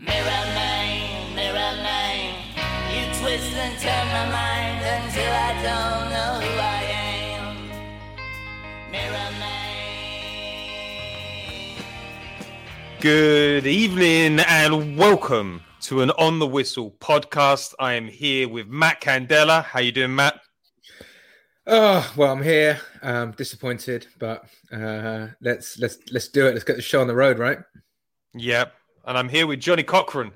Mirror man, mirror man, you twist and turn my mind until I don't know who I am. Mirror man. Good evening and welcome to an On the Whistle podcast. I am here with Matt Candela. How you doing, Matt? Oh well, I'm here. Um, disappointed, but uh, let's let's let's do it. Let's get the show on the road, right? Yep. And I'm here with Johnny Cochran.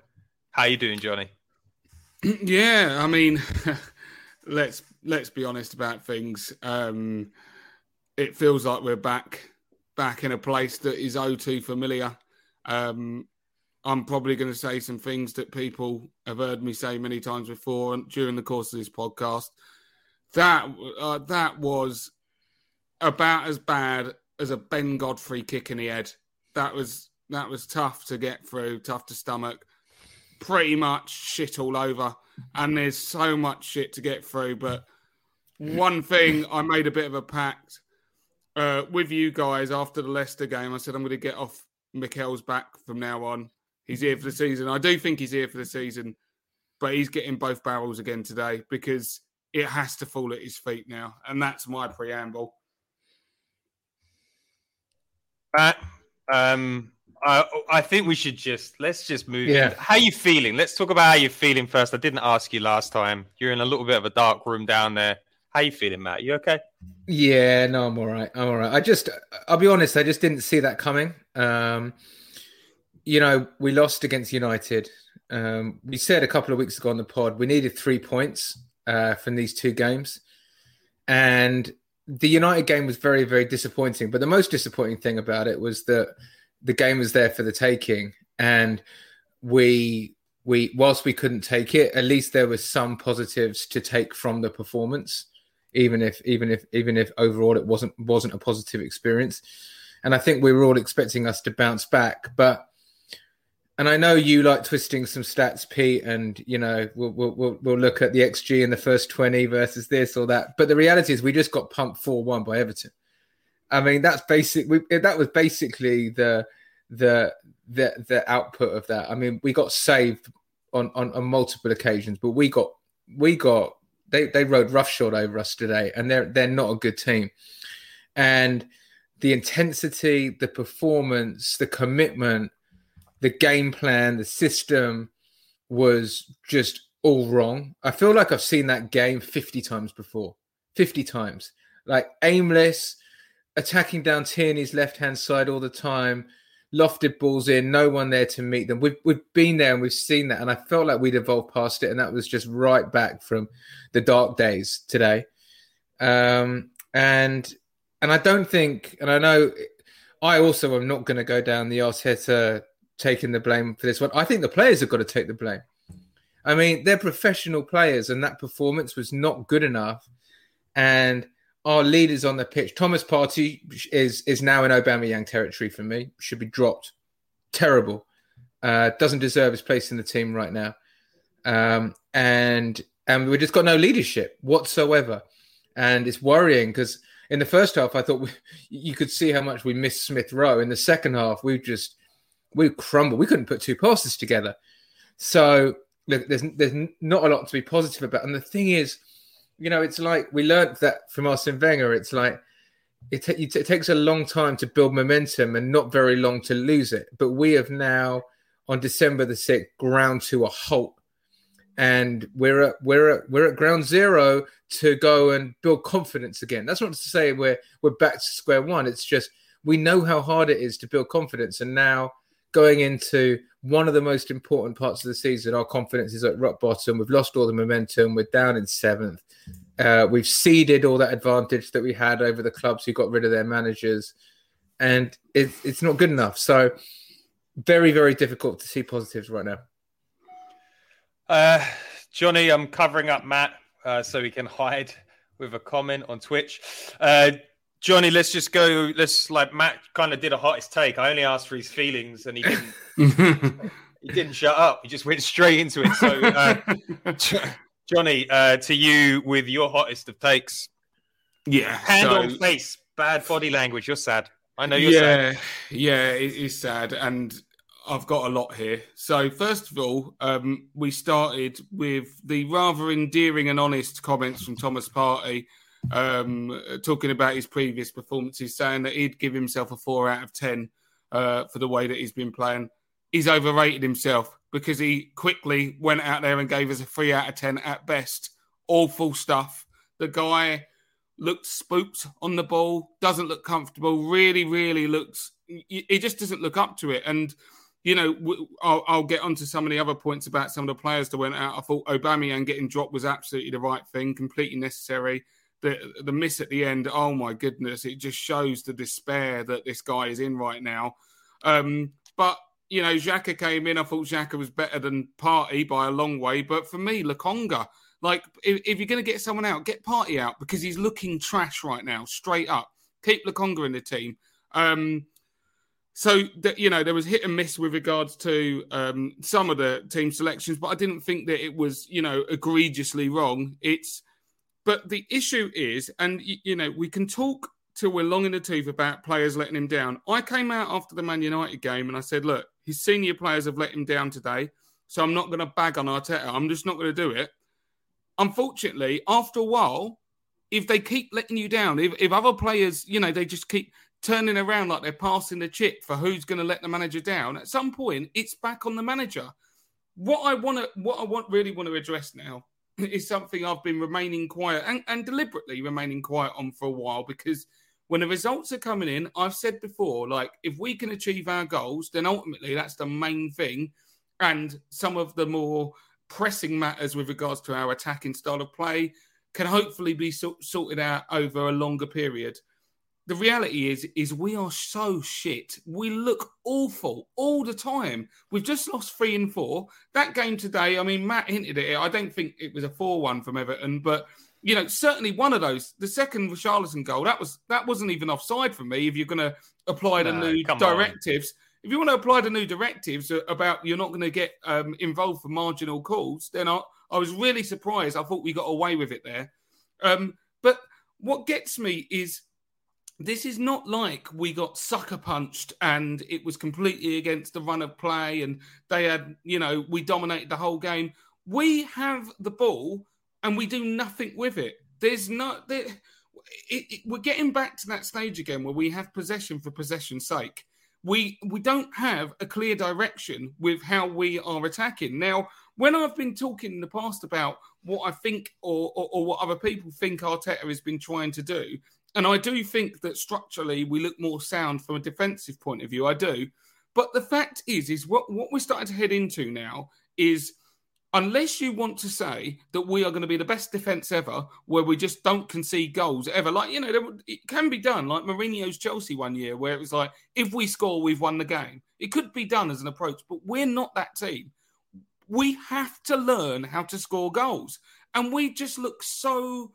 How you doing, Johnny? Yeah, I mean, let's let's be honest about things. Um, it feels like we're back back in a place that is oh too familiar. Um, I'm probably going to say some things that people have heard me say many times before during the course of this podcast. That uh, that was about as bad as a Ben Godfrey kick in the head. That was that was tough to get through, tough to stomach. Pretty much shit all over, and there's so much shit to get through. But one thing, I made a bit of a pact uh, with you guys after the Leicester game. I said I'm going to get off Mikel's back from now on. He's here for the season. I do think he's here for the season, but he's getting both barrels again today because it has to fall at his feet now, and that's my preamble. Matt, um, I, I think we should just let's just move. Yeah. In. How you feeling? Let's talk about how you're feeling first. I didn't ask you last time. You're in a little bit of a dark room down there. How you feeling, Matt? You okay? Yeah, no, I'm all right. I'm all right. I just, I'll be honest, I just didn't see that coming. Um, you know, we lost against United. Um, we said a couple of weeks ago on the pod we needed three points uh, from these two games, and the United game was very, very disappointing. But the most disappointing thing about it was that the game was there for the taking, and we we whilst we couldn't take it, at least there was some positives to take from the performance, even if even if even if overall it wasn't wasn't a positive experience. And I think we were all expecting us to bounce back, but and I know you like twisting some stats, Pete, and you know we'll, we'll we'll look at the XG in the first twenty versus this or that. But the reality is, we just got pumped four one by Everton. I mean, that's basic. We, that was basically the the the the output of that. I mean, we got saved on on, on multiple occasions, but we got we got they they rode roughshod over us today, and they're they're not a good team. And the intensity, the performance, the commitment, the game plan, the system was just all wrong. I feel like I've seen that game 50 times before. 50 times. Like aimless, attacking down Tierney's left hand side all the time, lofted balls in, no one there to meet them. We've we've been there and we've seen that, and I felt like we'd evolved past it, and that was just right back from the dark days today. Um, and and I don't think, and I know, I also am not going to go down the Arteta taking the blame for this one. I think the players have got to take the blame. I mean, they're professional players, and that performance was not good enough. And our leaders on the pitch, Thomas Partey is is now in Aubameyang territory for me. Should be dropped. Terrible. Uh, doesn't deserve his place in the team right now. Um, and and we just got no leadership whatsoever, and it's worrying because in the first half I thought we, you could see how much we missed Smith Rowe. In the second half, we just we crumbled. We couldn't put two passes together. So look, there's there's not a lot to be positive about. And the thing is, you know, it's like we learned that from Arsene Wenger. It's like it, t- it takes a long time to build momentum and not very long to lose it. But we have now, on December the sixth, ground to a halt, and we're at we're at we're at ground zero to go and build confidence again. That's not to say we're we're back to square one. It's just we know how hard it is to build confidence, and now going into one of the most important parts of the season. Our confidence is at rock bottom. We've lost all the momentum. We're down in seventh. Uh, we've ceded all that advantage that we had over the clubs who got rid of their managers, and it, it's not good enough. So, very, very difficult to see positives right now. Uh, Johnny, I'm covering up Matt uh, so he can hide with a comment on Twitch. Johnny, let's just go. Let's like Matt kind of did a hottest take. I only asked for his feelings, and he didn't. he didn't shut up. He just went straight into it. So, uh, Johnny, uh, to you with your hottest of takes. Yeah, hand so, on face, bad body language. You're sad. I know you're yeah, sad. Yeah, it is sad, and I've got a lot here. So, first of all, um, we started with the rather endearing and honest comments from Thomas Partey um, talking about his previous performances, saying that he'd give himself a four out of 10 uh, for the way that he's been playing. He's overrated himself because he quickly went out there and gave us a three out of 10 at best. Awful stuff. The guy looked spooked on the ball, doesn't look comfortable, really, really looks, he just doesn't look up to it. And, you know, I'll, I'll, get onto some of the other points about some of the players that went out. I thought Aubameyang getting dropped was absolutely the right thing, completely necessary the the miss at the end, oh my goodness, it just shows the despair that this guy is in right now. Um, but you know, Xhaka came in. I thought Xhaka was better than Partey by a long way. But for me, Lokonga, like if, if you're going to get someone out, get Partey out because he's looking trash right now, straight up. Keep Lokonga in the team. Um, so that you know there was hit and miss with regards to um, some of the team selections, but I didn't think that it was you know egregiously wrong. It's but the issue is, and you know, we can talk till we're long in the tooth about players letting him down. I came out after the Man United game and I said, look, his senior players have let him down today, so I'm not going to bag on Arteta. I'm just not going to do it. Unfortunately, after a while, if they keep letting you down, if, if other players, you know, they just keep turning around like they're passing the chip for who's going to let the manager down, at some point, it's back on the manager. What I want to, what I want really want to address now is something I've been remaining quiet and, and deliberately remaining quiet on for a while because when the results are coming in, I've said before, like if we can achieve our goals, then ultimately that's the main thing. And some of the more pressing matters with regards to our attacking style of play can hopefully be so- sorted out over a longer period the reality is is we are so shit. We look awful all the time. We've just lost three and four. That game today, I mean, Matt hinted at it. I don't think it was a four-one from Everton, but you know, certainly one of those. The second Richarlison goal, that was that wasn't even offside for me. If you're going to apply the no, new directives, on. if you want to apply the new directives about you're not going to get um, involved for marginal calls, then I, I was really surprised. I thought we got away with it there. Um, but what gets me is this is not like we got sucker punched and it was completely against the run of play and they had, you know, we dominated the whole game. We have the ball and we do nothing with it. There's not, there, it, it, we're getting back to that stage again where we have possession for possession's sake. We we don't have a clear direction with how we are attacking. Now, when I've been talking in the past about what I think or, or, or what other people think Arteta has been trying to do, and I do think that structurally we look more sound from a defensive point of view. I do. But the fact is, is what, what we're starting to head into now is unless you want to say that we are going to be the best defense ever, where we just don't concede goals ever, like you know, it can be done, like Mourinho's Chelsea one year, where it was like, if we score, we've won the game. It could be done as an approach, but we're not that team. We have to learn how to score goals, and we just look so.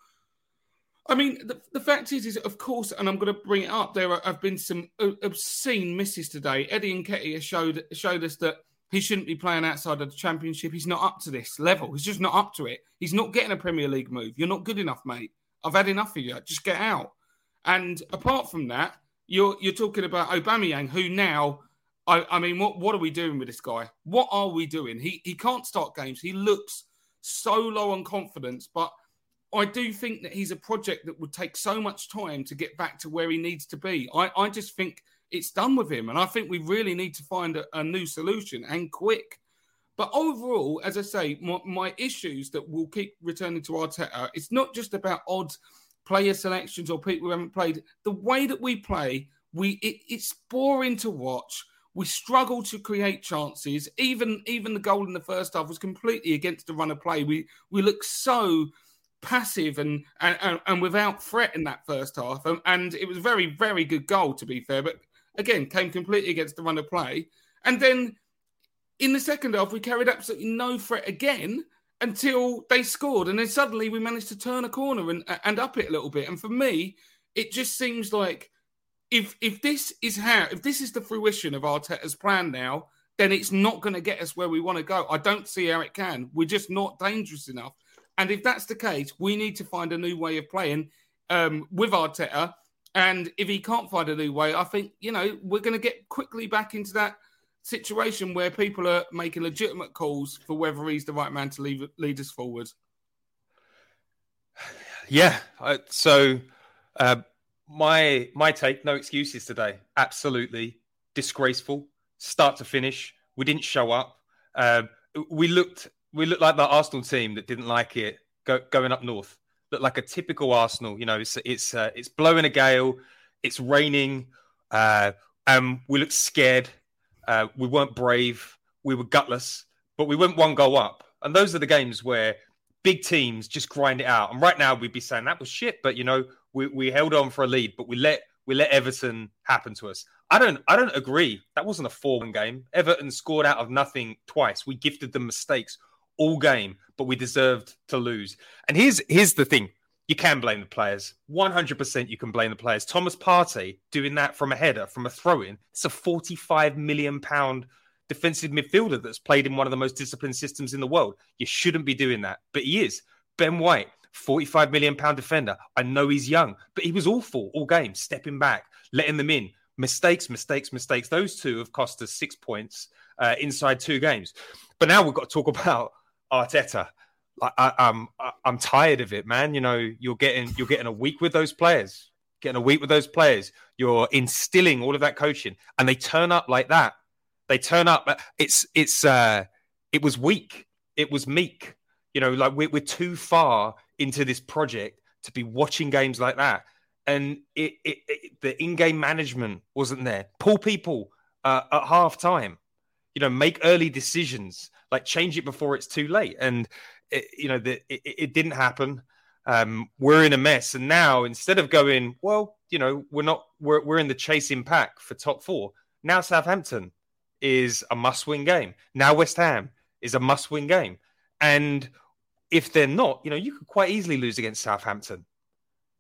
I mean, the, the fact is, is of course, and I'm going to bring it up. There have been some uh, obscene misses today. Eddie and Nketiah showed showed us that he shouldn't be playing outside of the championship. He's not up to this level. He's just not up to it. He's not getting a Premier League move. You're not good enough, mate. I've had enough of you. Just get out. And apart from that, you're you're talking about Aubameyang, who now, I, I mean, what what are we doing with this guy? What are we doing? He he can't start games. He looks so low on confidence, but I do think that he's a project that would take so much time to get back to where he needs to be. I, I just think it's done with him. And I think we really need to find a, a new solution and quick. But overall, as I say, my, my, issues that will keep returning to Arteta, it's not just about odd player selections or people who haven't played. The way that we play, we it, it's boring to watch. We struggle to create chances. Even even the goal in the first half was completely against the run of play. We we look so passive and and, and without threat in that first half. And, and it was very very good goal to be fair, but again, came completely against the run of play. And then in the second half, we carried absolutely no threat again until they scored. And then suddenly we managed to turn a corner and, and up it a little bit. And for me, it just seems like if if this is how if this is the fruition of Arteta's plan now, then it's not going to get us where we want to go. I don't see how it can. We're just not dangerous enough. And if that's the case, we need to find a new way of playing um, with Arteta and if he can't find a new way, I think, you know, we're going to get quickly back into that situation where people are making legitimate calls for whether he's the right man to lead, lead us forward. Yeah. So, uh, my my take, no excuses today. Absolutely disgraceful, start to finish. We didn't show up. Uh, we looked we looked like the Arsenal team that didn't like it go, going up north look like a typical Arsenal. You know, it's it's uh, it's blowing a gale, it's raining, uh, and we looked scared. Uh, we weren't brave. We were gutless, but we went one goal up. And those are the games where big teams just grind it out. And right now, we'd be saying that was shit, but you know, we, we held on for a lead, but we let we let Everton happen to us. I don't I don't agree. That wasn't a four-one game. Everton scored out of nothing twice. We gifted them mistakes all game, but we deserved to lose. And here's here's the thing: you can blame the players. 100% you can blame the players. Thomas Partey doing that from a header, from a throw in. It's a 45 million pound defensive midfielder that's played in one of the most disciplined systems in the world. You shouldn't be doing that, but he is. Ben White, 45 million pound defender. I know he's young, but he was awful all game, stepping back, letting them in. Mistakes, mistakes, mistakes. Those two have cost us six points uh, inside two games. But now we've got to talk about Arteta. I, am I'm, I'm tired of it, man. You know, you're getting you're getting a week with those players, getting a week with those players. You're instilling all of that coaching, and they turn up like that. They turn up. It's it's uh, it was weak. It was meek. You know, like we're, we're too far into this project to be watching games like that. And it, it, it the in-game management wasn't there. Pull people uh, at half time. You know, make early decisions like change it before it's too late. And it, you know, the, it, it, didn't happen. Um, we're in a mess, and now instead of going, well, you know, we're not, we're we're in the chasing pack for top four. Now Southampton is a must-win game. Now West Ham is a must-win game, and if they're not, you know, you could quite easily lose against Southampton.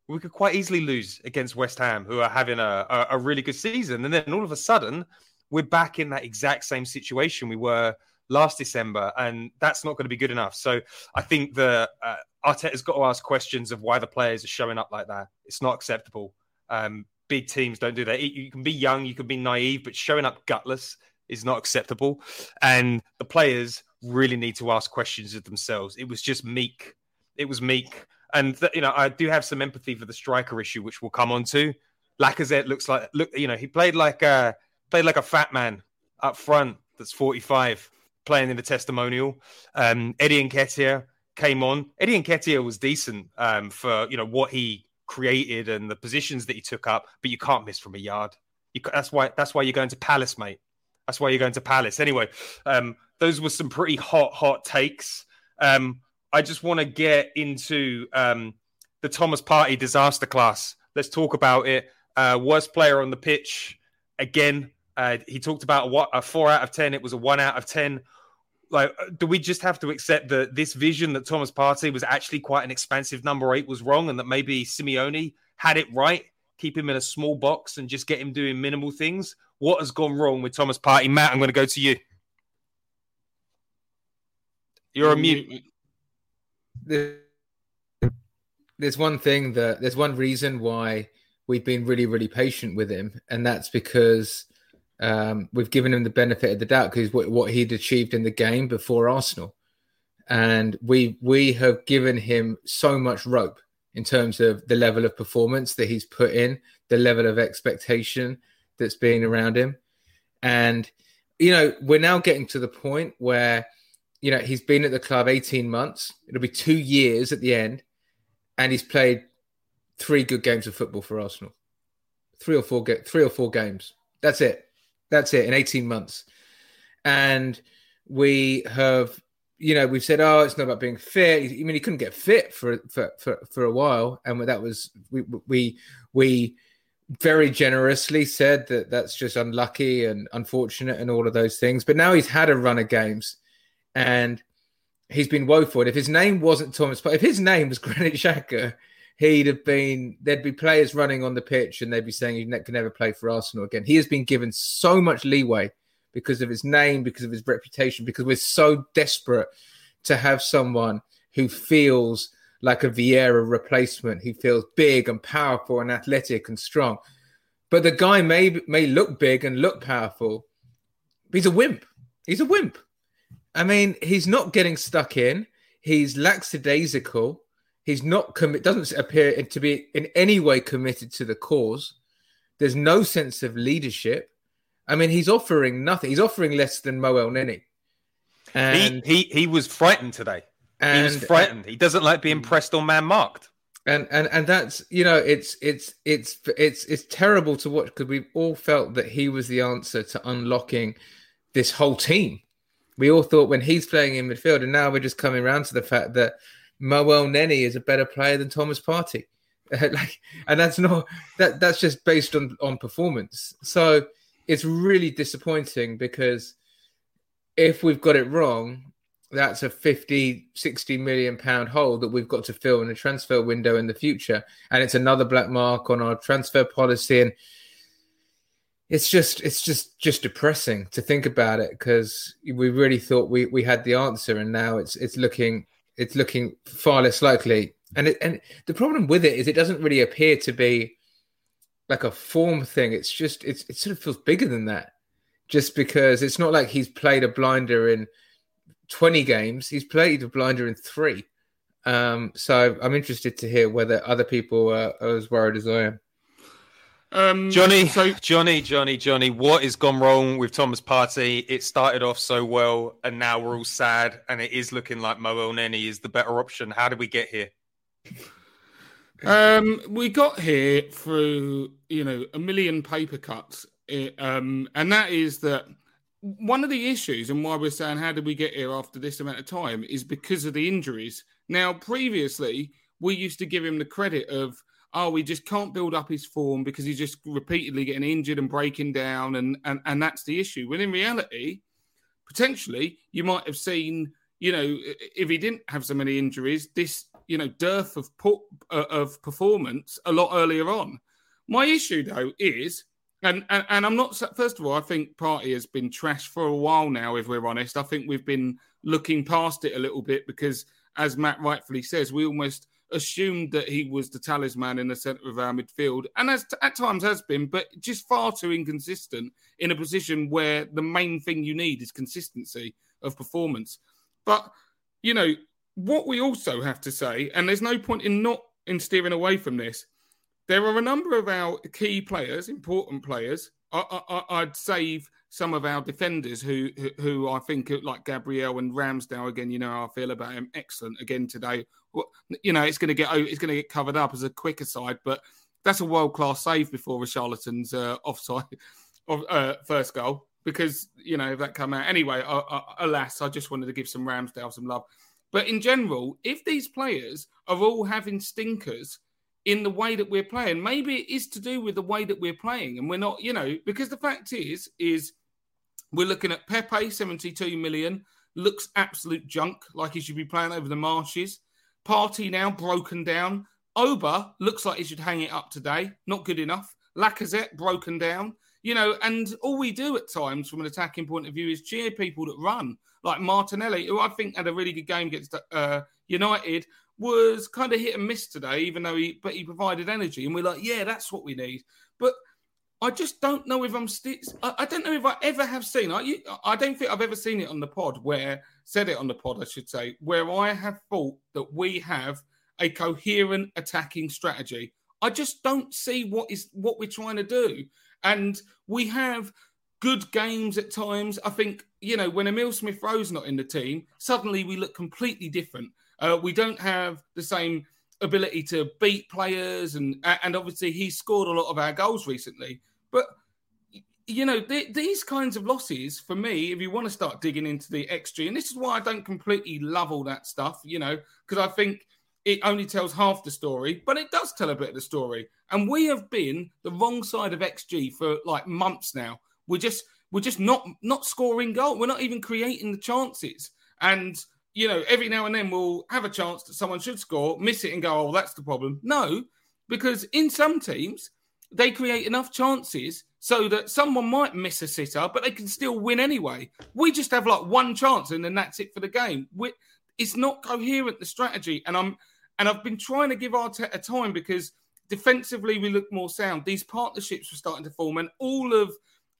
We could quite easily lose against West Ham, who are having a, a, a really good season, and then all of a sudden, we're back in that exact same situation we were last December, and that's not going to be good enough. So I think the uh, Arteta's got to ask questions of why the players are showing up like that. It's not acceptable. Um, big teams don't do that. You can be young, you can be naive, but showing up gutless is not acceptable. And the players really need to ask questions of themselves. It was just meek. It was meek. And th- you know, I do have some empathy for the striker issue, which we'll come on to. Lacazette looks like look, you know, he played like a played like a fat man up front that's 45 playing in the testimonial. Um, Eddie Nketiah came on. Eddie and Nketiah was decent um, for you know what he created and the positions that he took up, but you can't miss from a yard. You, that's why that's why you're going to Palace, mate. That's why you're going to Palace. Anyway, um, those were some pretty hot, hot takes. Um, I just want to get into um, the Thomas Partey disaster class. Let's talk about it. Uh, worst player on the pitch again. Uh, he talked about a, what, a four out of ten. It was a one out of ten. Like, uh, do we just have to accept that this vision that Thomas Partey was actually quite an expansive number eight was wrong, and that maybe Simeone had it right? Keep him in a small box and just get him doing minimal things. What has gone wrong with Thomas Partey? Matt, I'm going to go to you. You're a mute. There's one thing that there's one reason why we've been really, really patient with him, and that's because um, we've given him the benefit of the doubt because what, what he'd achieved in the game before Arsenal, and we we have given him so much rope in terms of the level of performance that he's put in, the level of expectation that's being around him, and you know we're now getting to the point where you know he's been at the club 18 months. It'll be two years at the end and he's played three good games of football for arsenal. Three or four get three or four games. That's it that's it in 18 months and we have you know we've said oh it's not about being fit i mean he couldn't get fit for for for, for a while and that was we we we very generously said that that's just unlucky and unfortunate and all of those things but now he's had a run of games and he's been woeful. And if his name wasn't Thomas, but if his name was Granit Xhaka, he'd have been. There'd be players running on the pitch, and they'd be saying he can never play for Arsenal again. He has been given so much leeway because of his name, because of his reputation, because we're so desperate to have someone who feels like a Vieira replacement. who feels big and powerful and athletic and strong. But the guy may may look big and look powerful. He's a wimp. He's a wimp. I mean, he's not getting stuck in. He's lackadaisical. He's not commit. Doesn't appear to be in any way committed to the cause. There's no sense of leadership. I mean, he's offering nothing. He's offering less than Moel Elneny. And he, he he was frightened today. And, he was frightened. he doesn't like being pressed or man marked. And and and that's you know it's it's it's it's it's terrible to watch because we've all felt that he was the answer to unlocking this whole team we all thought when he's playing in midfield, and now we're just coming around to the fact that Mo Elneny is a better player than Thomas Partey. like, and that's not that that's just based on on performance. So it's really disappointing because if we've got it wrong, that's a 50, 60 million pound hole that we've got to fill in a transfer window in the future. And it's another black mark on our transfer policy. And it's just it's just just depressing to think about it because we really thought we we had the answer and now it's it's looking it's looking far less likely. And it, and the problem with it is it doesn't really appear to be like a form thing. It's just it's it sort of feels bigger than that. Just because it's not like he's played a blinder in 20 games. He's played a blinder in 3 um so i'm interested to hear whether other people are, are as worried as i am um, Johnny, so Johnny, Johnny, Johnny, what has gone wrong with Thomas Partey? It started off so well, and now we're all sad, and it is looking like Mo Elneny is the better option. How did we get here? Um, we got here through you know a million paper cuts, it, um, and that is that one of the issues and why we're saying how did we get here after this amount of time is because of the injuries. Now, previously, we used to give him the credit of oh, we just can't build up his form because he's just repeatedly getting injured and breaking down, and and and that's the issue. When in reality, potentially you might have seen, you know, if he didn't have so many injuries, this you know dearth of put, uh, of performance a lot earlier on. My issue though is. And, and and I'm not. First of all, I think Partey has been trashed for a while now. If we're honest, I think we've been looking past it a little bit because, as Matt rightfully says, we almost assumed that he was the talisman in the centre of our midfield, and as at times has been, but just far too inconsistent in a position where the main thing you need is consistency of performance. But you know what we also have to say, and there's no point in not in steering away from this. There are a number of our key players, important players. I, I, I'd save some of our defenders who, who, who I think like Gabriel and Ramsdale again. You know how I feel about him. Excellent again today. You know it's going to get it's going to get covered up as a quicker side, but that's a world class save before Richarlison's uh, offside of uh, first goal. because you know if that come out anyway. Uh, uh, alas, I just wanted to give some Ramsdale some love. But in general, if these players are all having stinkers in the way that we're playing, maybe it is to do with the way that we're playing, and we're not, you know, because the fact is, is we're looking at Pepe, seventy-two million, looks absolute junk, like he should be playing over the marshes. Partey now broken down. Auba looks like he should hang it up today. Not good enough. Lacazette broken down. You know, and all we do at times from an attacking point of view is cheer people that run, like Martinelli, who I think had a really good game against uh, United, was kind of hit and miss today, even though he but he provided energy, and we're like, yeah, that's what we need. But I just don't know if I'm still. I don't know if I ever have seen. I, I don't think I've ever seen it on the pod where said it on the pod, I should say, where I have thought that we have a coherent attacking strategy. I just don't see what is what we're trying to do. And we have good games at times. I think, you know, when Emil Smith Rowe's not in the team, suddenly we look completely different. Uh, we don't have the same ability to beat players, and and obviously he scored a lot of our goals recently. But you know, th- these kinds of losses for me, if you want to start digging into the XG, and this is why I don't completely love all that stuff, you know, because I think it only tells half the story, but it does tell a bit of the story. And we have been the wrong side of XG for like months now. We're just we're just not not scoring goal. We're not even creating the chances. And you know, every now and then we'll have a chance that someone should score, miss it, and go, "Oh, that's the problem." No, because in some teams they create enough chances so that someone might miss a sitter, but they can still win anyway. We just have like one chance, and then that's it for the game. We, it's not coherent the strategy, and I'm and I've been trying to give Arteta time because defensively we look more sound. These partnerships were starting to form, and all of,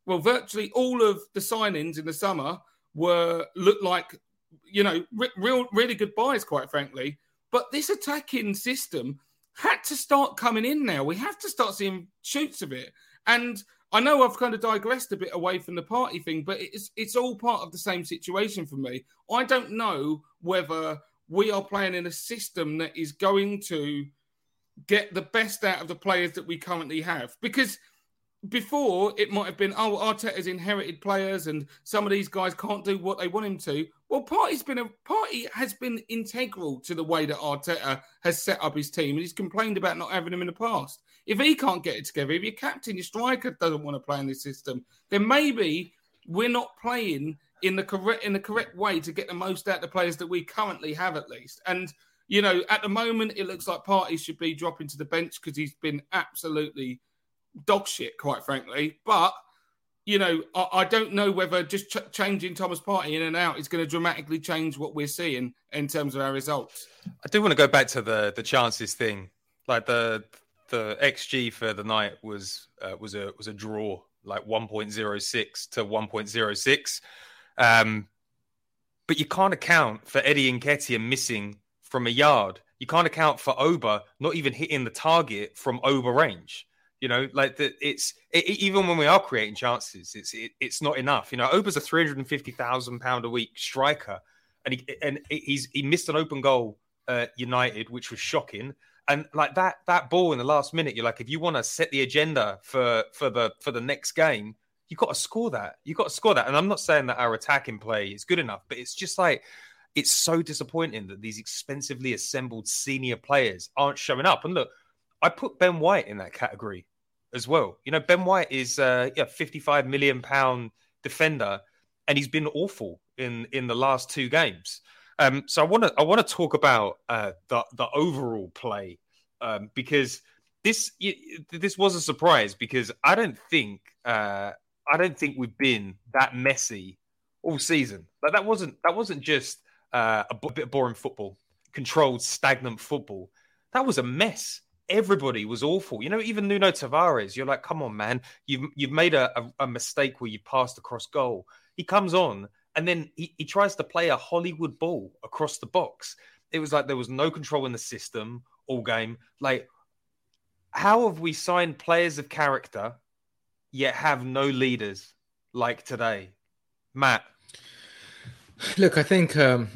well, virtually all of the signings in the summer were looked like, you know, re- real, really good buys, quite frankly. But this attacking system had to start coming in now. We have to start seeing shoots of it. And I know I've kind of digressed a bit away from the Partey thing, but it's it's all part of the same situation for me. I don't know whether we are playing in a system that is going to get the best out of the players that we currently have. Because before it might have been, oh, Arteta's inherited players and some of these guys can't do what they want him to. Well, Partey's been a Partey has been integral to the way that Arteta has set up his team, and he's complained about not having him in the past. If he can't get it together, if your captain, your striker doesn't want to play in this system, then maybe we're not playing in the correct in the correct way to get the most out of the players that we currently have, at least. And you know, at the moment, it looks like Partey should be dropping to the bench because he's been absolutely dog shit, quite frankly. But you know, I, I don't know whether just ch- changing Thomas Partey in and out is going to dramatically change what we're seeing in terms of our results. I do want to go back to the the chances thing, like the the xG for the night was uh, was a was a draw, like 1.06 to 1.06. Um, but you can't account for Eddie and Nketiah missing from a yard. You can't account for Auba not even hitting the target from over range. You know, like that. It's it, even when we are creating chances, it's it, it's not enough. You know, Auba's a three hundred and fifty thousand pound a week striker, and he and he's he missed an open goal United, which was shocking. And like that that ball in the last minute, you're like, if you want to set the agenda for for the for the next game, you've got to score that. You've got to score that. And I'm not saying that our attacking play is good enough, but it's just like it's so disappointing that these expensively assembled senior players aren't showing up. And look, I put Ben White in that category as well. You know, Ben White is uh, yeah, 55 million pound defender, and he's been awful in in the last two games. Um, so I want to I want to talk about uh, the the overall play um, because this this was a surprise because I don't think uh, I don't think we've been that messy all season. Like that wasn't that wasn't just uh, a bit of boring football, controlled, stagnant football. That was a mess. Everybody was awful. You know, even Nuno Tavares. You're like, come on, man. You've you've made a, a, a mistake where you passed across goal. He comes on and then he, he tries to play a Hollywood ball across the box. It was like there was no control in the system all game. Like, how have we signed players of character yet have no leaders like today. Matt. Look, I think um,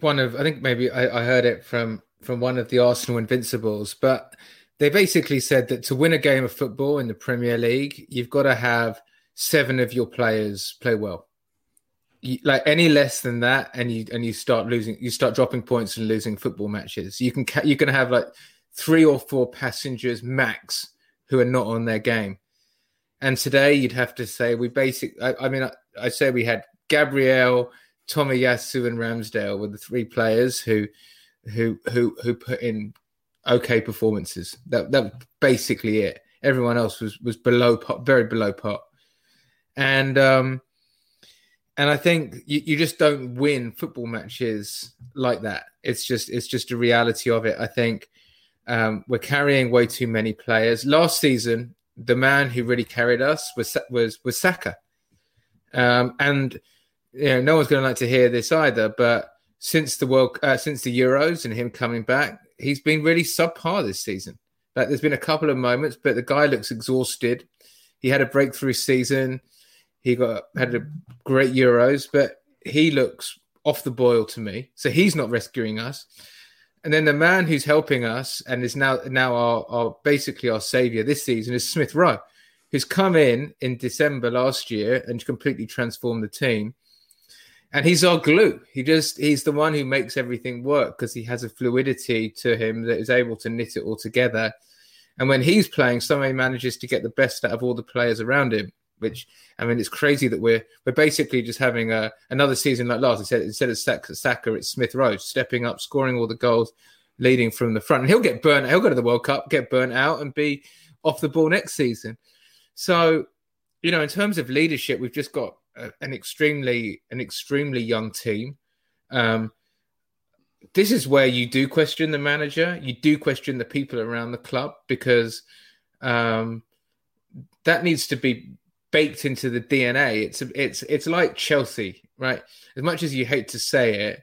one of I think maybe I, I heard it from from one of the Arsenal Invincibles, but they basically said that to win a game of football in the Premier League, you've got to have seven of your players play well. You, like any less than that, and you and you start losing, you start dropping points and losing football matches. You can ca- you can have like three or four passengers max who are not on their game. And today you'd have to say we basic. I, I mean, I, I say we had Gabriel, Tomiyasu, and Ramsdale were the three players who who who who put in okay performances. That that basically it. Everyone else was was below pot, very below pot, and um, and I think you, you just don't win football matches like that. It's just it's just a reality of it. I think um, we're carrying way too many players. Last season, the man who really carried us was was was Saka, um, and you know no one's going to like to hear this either. But since the world, uh, since the Euros and him coming back, he's been really subpar this season. Like there's been a couple of moments, but the guy looks exhausted. He had a breakthrough season. He got had a great Euros, but he looks off the boil to me. So he's not rescuing us. And then the man who's helping us and is now now our, our basically our savior this season is Smith Rowe, who's come in in December last year and completely transformed the team and he's our glue. He just he's the one who makes everything work because he has a fluidity to him that is able to knit it all together. And when he's playing, somebody manages to get the best out of all the players around him. Which I mean, it's crazy that we're we're basically just having a another season like last. Instead, instead of Saka, it's Smith Rowe stepping up, scoring all the goals, leading from the front. And he'll get burnt. He'll go to the World Cup, get burnt out, and be off the ball next season. So, you know, in terms of leadership, we've just got an extremely an extremely young team. Um, this is where you do question the manager. You do question the people around the club because um, that needs to be baked into the DNA. It's it's it's like Chelsea, right? As much as you hate to say it,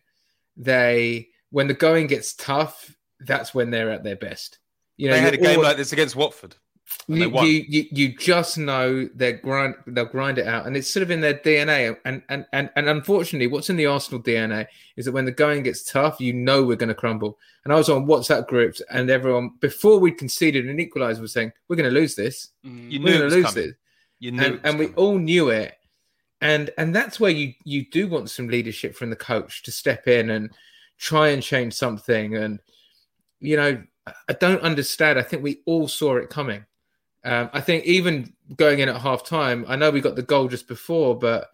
they when the going gets tough, that's when they're at their best. You know, they had a game like this against Watford. You, you, you, you just know they grind they'll grind it out. And it's sort of in their DNA and, and and and unfortunately what's in the Arsenal DNA is that when the going gets tough you know we're going to crumble. And I was on WhatsApp groups and everyone before we conceded an equalizer was saying we're going to lose this. Mm. you we're going to lose coming. this. You knew and, and we all knew it. And and that's where you you do want some leadership from the coach to step in and try and change something. And you know I don't understand. I think we all saw it coming um, I think even going in at half time, I know we got the goal just before, but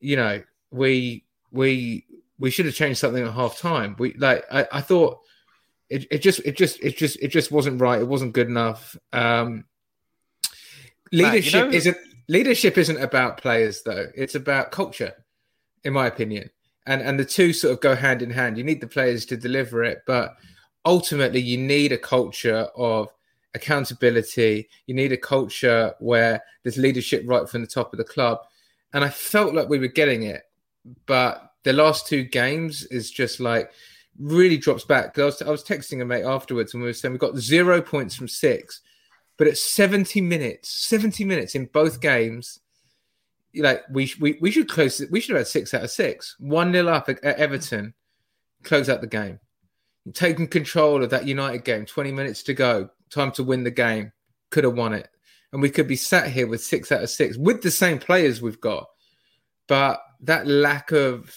you know, we we we should have changed something at half time. We like I, I thought it, it just it just it just it just wasn't right. It wasn't good enough. Um, leadership Matt, you know... isn't leadership isn't about players though. It's about culture, in my opinion. And and the two sort of go hand in hand. You need the players to deliver it, but ultimately you need a culture of accountability. You need a culture where there's leadership right from the top of the club. And I felt like we were getting it, but the last two games is just like really drops back. I was, I was texting a mate afterwards and we were saying we got zero points from six, but at 70 minutes, 70 minutes in both games, like we we, we should close we should have had six out of six. One nil up at, at Everton, close out the game. Taking control of that United game, 20 minutes to go, time to win the game, could have won it. And we could be sat here with six out of six with the same players we've got. But that lack of,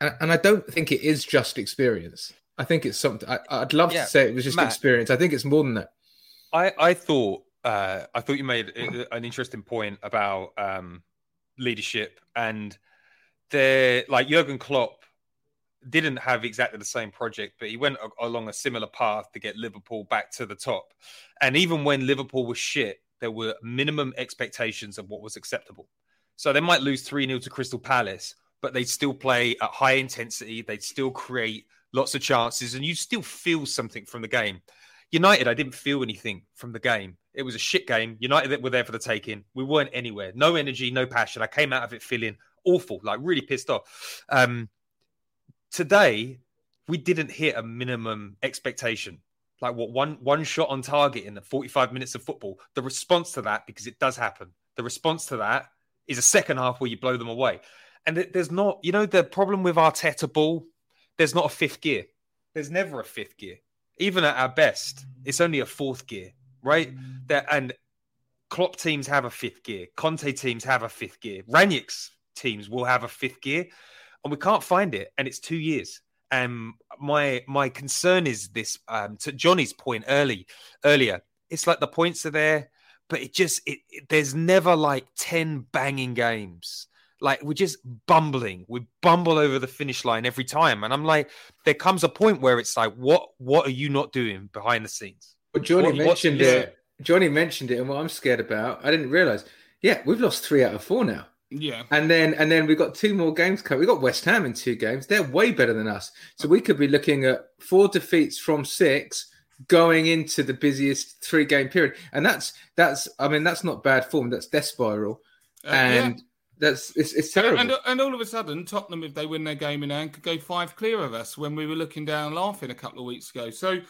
and I don't think it is just experience. I think it's something, I, would love yeah, to say it was just Matt, experience. I think it's more than that. I, I thought, uh, I thought you made an interesting point about um, leadership and there, like Jurgen Klopp didn't have exactly the same project, but he went a- along a similar path to get Liverpool back to the top. And even when Liverpool was shit, there were minimum expectations of what was acceptable. So they might lose 3 0 to Crystal Palace, but they'd still play at high intensity. They'd still create lots of chances, and you still feel something from the game. United, I didn't feel anything from the game. It was a shit game. United were there for the taking. We weren't anywhere. No energy, no passion. I came out of it feeling awful, like really pissed off. Um, today we didn't hit a minimum expectation. Like what one one shot on target in the 45 minutes of football. The response to that because it does happen the response to that is a second half where you blow them away. And there's not you know the problem with arteta ball? There's not a fifth gear. There's never a fifth gear. Even at our best it's only a fourth gear right? There and Klopp teams have a fifth gear. Conte teams have a fifth gear. Rangnick's teams will have a fifth gear, and we can't find it. And it's two years. And my my concern is this. Um, to Johnny's point early earlier, it's like the points are there, but it just it, it there's never like ten banging games. Like we're just bumbling. We bumble over the finish line every time, and I'm like, there comes a point where it's like, what what are you not doing behind the scenes? But Johnny what- mentioned it. Johnny mentioned it, and what I'm scared about, I didn't realize. Yeah, we've lost three out of four now. Yeah. And then and then we've got two more games coming. We've got West Ham in two games. They're way better than us. So we could be looking at four defeats from six going into the busiest three game period. And that's that's I mean, that's not bad form. That's death spiral. Uh, and yeah. that's it's, it's terrible. And, and all of a sudden, Tottenham, if they win their game in hand, could go five clear of us when we were looking down laughing a couple of weeks ago. So,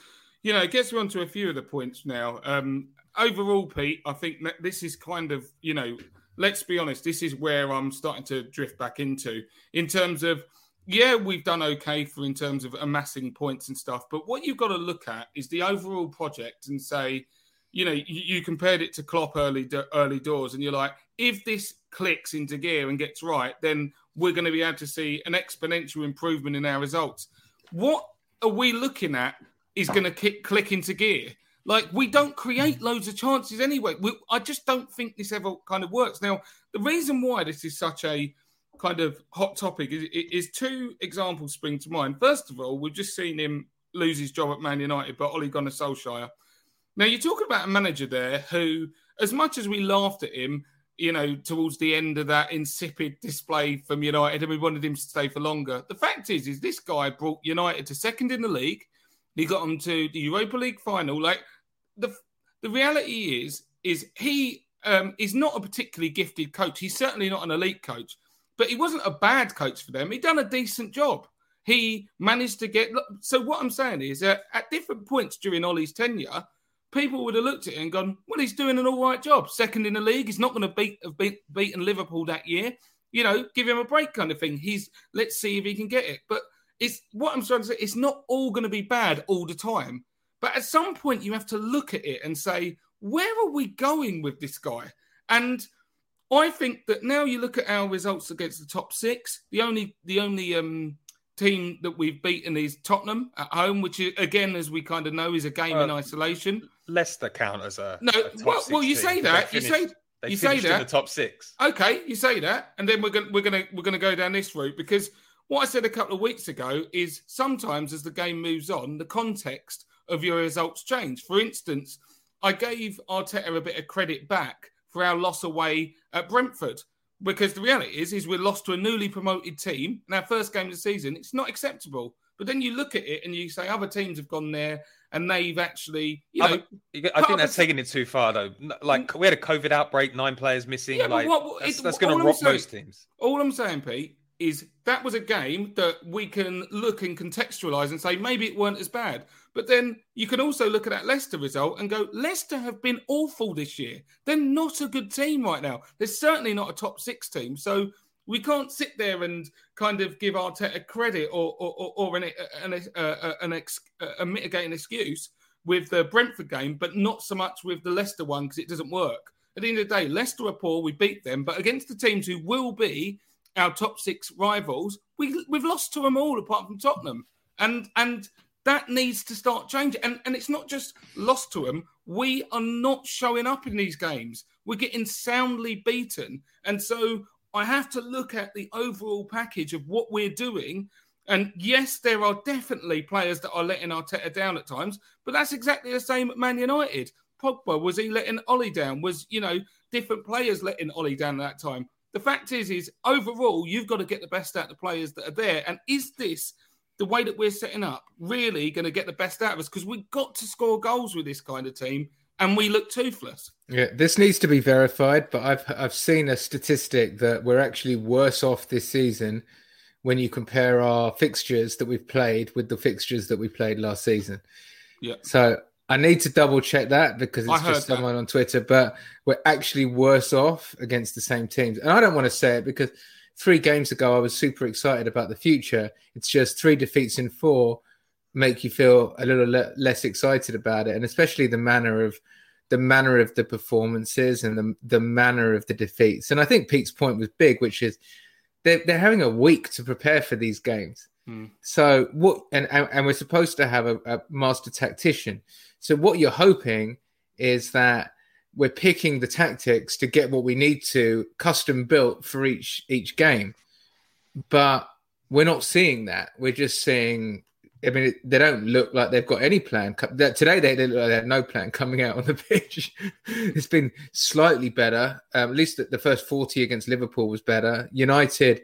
you know, it gets me onto a few of the points now. Um, overall, Pete, I think that this is kind of, you know, let's be honest, this is where I'm starting to drift back into in terms of, yeah, we've done okay for in terms of amassing points and stuff. But what you've got to look at is the overall project and say, you know, you, you compared it to Klopp early early doors, and you're like, if this clicks into gear and gets right, then we're going to be able to see an exponential improvement in our results. What are we looking at is going to kick, click into gear? Like we don't create loads of chances anyway. We, I just don't think this ever kind of works. Now, the reason why this is such a kind of hot topic is, is two examples spring to mind. First of all, we've just seen him lose his job at Man United by Ole Gunnar Solskjaer. Now you're talking about a manager there who, as much as we laughed at him, you know, towards the end of that insipid display from United, and we wanted him to stay for longer. The fact is, is this guy brought United to second in the league. He got them to the Europa League final. Like the the reality is, is he um, is not a particularly gifted coach. He's certainly not an elite coach, but he wasn't a bad coach for them. He done a decent job. He managed to get. So what I'm saying is that at different points during Ollie's tenure, people would have looked at it and gone, "Well, he's doing an all right job. Second in the league. He's not going to beat have beat, beaten Liverpool that year. You know, give him a break, kind of thing. He's let's see if he can get it. But it's what I'm trying to say. It's not all going to be bad all the time. But at some point, you have to look at it and say, where are we going with this guy? And I think that now you look at our results against the top six. The only the only um, team that we've beaten is Tottenham at home, which is, again, as we kind of know, is a game in Uh, isolation. Leicester count as a No, a well, well, you say that. they You say you say finished in that. the top six. Okay, you say that, and then we're gonna we're going to we're going to go down this route because what I said a couple of weeks ago is sometimes as the game moves on, the context of your results change. For instance, I gave Arteta a bit of credit back for our loss away at Brentford because the reality is is we're lost to a newly promoted team in our first game of the season. It's not acceptable. But then you look at it and you say other teams have gone there and they've actually, you know, I, think that's taking it too far, though. Like we had a COVID outbreak, nine players missing. Yeah, like what- that's, that's going to rock saying- most teams. All I'm saying, Pete, is that was a game that we can look and contextualize and say maybe it weren't as bad. But then you can also look at that Leicester result and go, Leicester have been awful this year. They're not a good team right now. They're certainly not a top six team. So we can't sit there and kind of give Arteta credit or or, or, an an, uh, an ex, a mitigating excuse with the Brentford game, but not so much with the Leicester one because it doesn't work. At the end of the day, Leicester are poor. We beat them, but against the teams who will be our top six rivals, we we've lost to them all apart from Tottenham, and and that needs to start changing. And and it's not just lost to them. We are not showing up in these games. We're getting soundly beaten, and so I have to look at the overall package of what we're doing. And yes, there are definitely players that are letting Arteta down at times, but that's exactly the same at Man United. Pogba was he letting Ollie down? Was you know different players letting Ollie down at that time? The fact is, is overall you've got to get the best out of the players that are there. And is this the way that we're setting up really going to get the best out of us? Because we've got to score goals with this kind of team, and we look toothless. Yeah, this needs to be verified, but I've I've seen a statistic that we're actually worse off this season when you compare our fixtures that we've played with the fixtures that we played last season. Yeah. So I need to double check that because it's just that. someone on Twitter, but we're actually worse off against the same teams. And I don't want to say it because three games ago I was super excited about the future. It's just three defeats in four make you feel a little le- less excited about it, and especially the manner of the manner of the performances and the the manner of the defeats. And I think Pete's point was big, which is they're they're having a week to prepare for these games. So what and, and and we're supposed to have a, a master tactician. So what you're hoping is that we're picking the tactics to get what we need to custom built for each each game. But we're not seeing that. We're just seeing I mean, they don't look like they've got any plan. Today, they, they look like they have no plan coming out on the pitch. it's been slightly better. Um, at least the first 40 against Liverpool was better. United,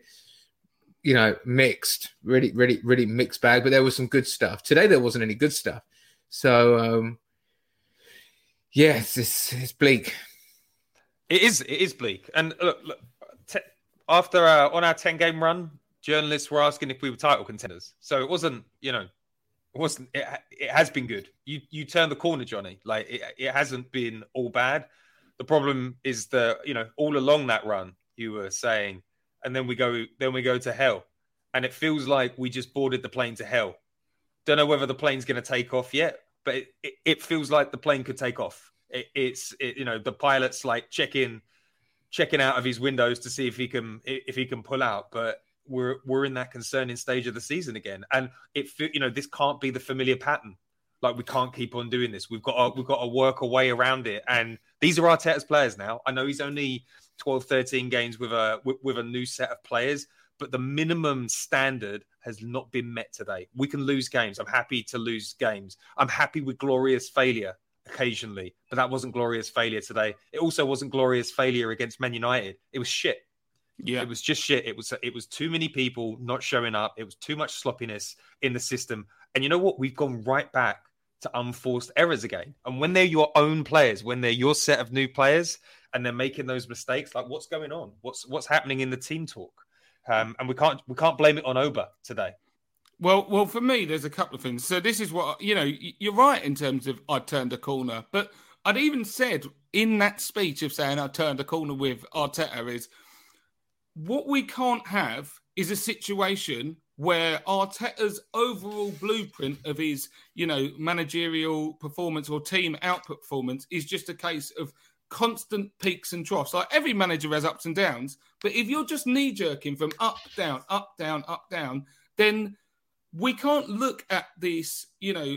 you know, mixed, really, really, really mixed bag, but there was some good stuff. Today, there wasn't any good stuff. So, um, yeah, it's, it's, it's bleak. It is, it is bleak. And look, look te- after uh, on our 10 game run, journalists were asking if we were title contenders. So it wasn't, you know, it wasn't. It, it has been good. You you turned the corner, Johnny. Like it, it hasn't been all bad. The problem is that you know all along that run you were saying, and then we go then we go to hell, and it feels like we just boarded the plane to hell. Don't know whether the plane's going to take off yet, but it, it, it, feels like the plane could take off. It, it's you know the pilot's like checking checking out of his windows to see if he can if he can pull out, but we're we're in that concerning stage of the season again, and it you know this can't be the familiar pattern. Like we can't keep on doing this. We've got to, we've got to work a way around it. And these are Arteta's players now. I know he's only 12, 13 games with a with, with a new set of players, but the minimum standard has not been met today. We can lose games. I'm happy to lose games. I'm happy with glorious failure occasionally, but that wasn't glorious failure today. It also wasn't glorious failure against Man United. It was shit. Yeah, it was just shit. It was it was too many people not showing up. It was too much sloppiness in the system. And you know what? We've gone right back to unforced errors again. And when they're your own players, when they're your set of new players, and they're making those mistakes, like what's going on? What's what's happening in the team talk? Um, and we can't we can't blame it on Auba today. Well, well, for me, there's a couple of things. So this is what you know. You're right in terms of I turned a corner, but I'd even said in that speech of saying I turned a corner with Arteta is what we can't have is a situation where Arteta's overall blueprint of his, you know, managerial performance or team output performance is just a case of constant peaks and troughs. Like every manager has ups and downs, but if you're just knee jerking from up, down, up, down, up, down, then we can't look at this, you know,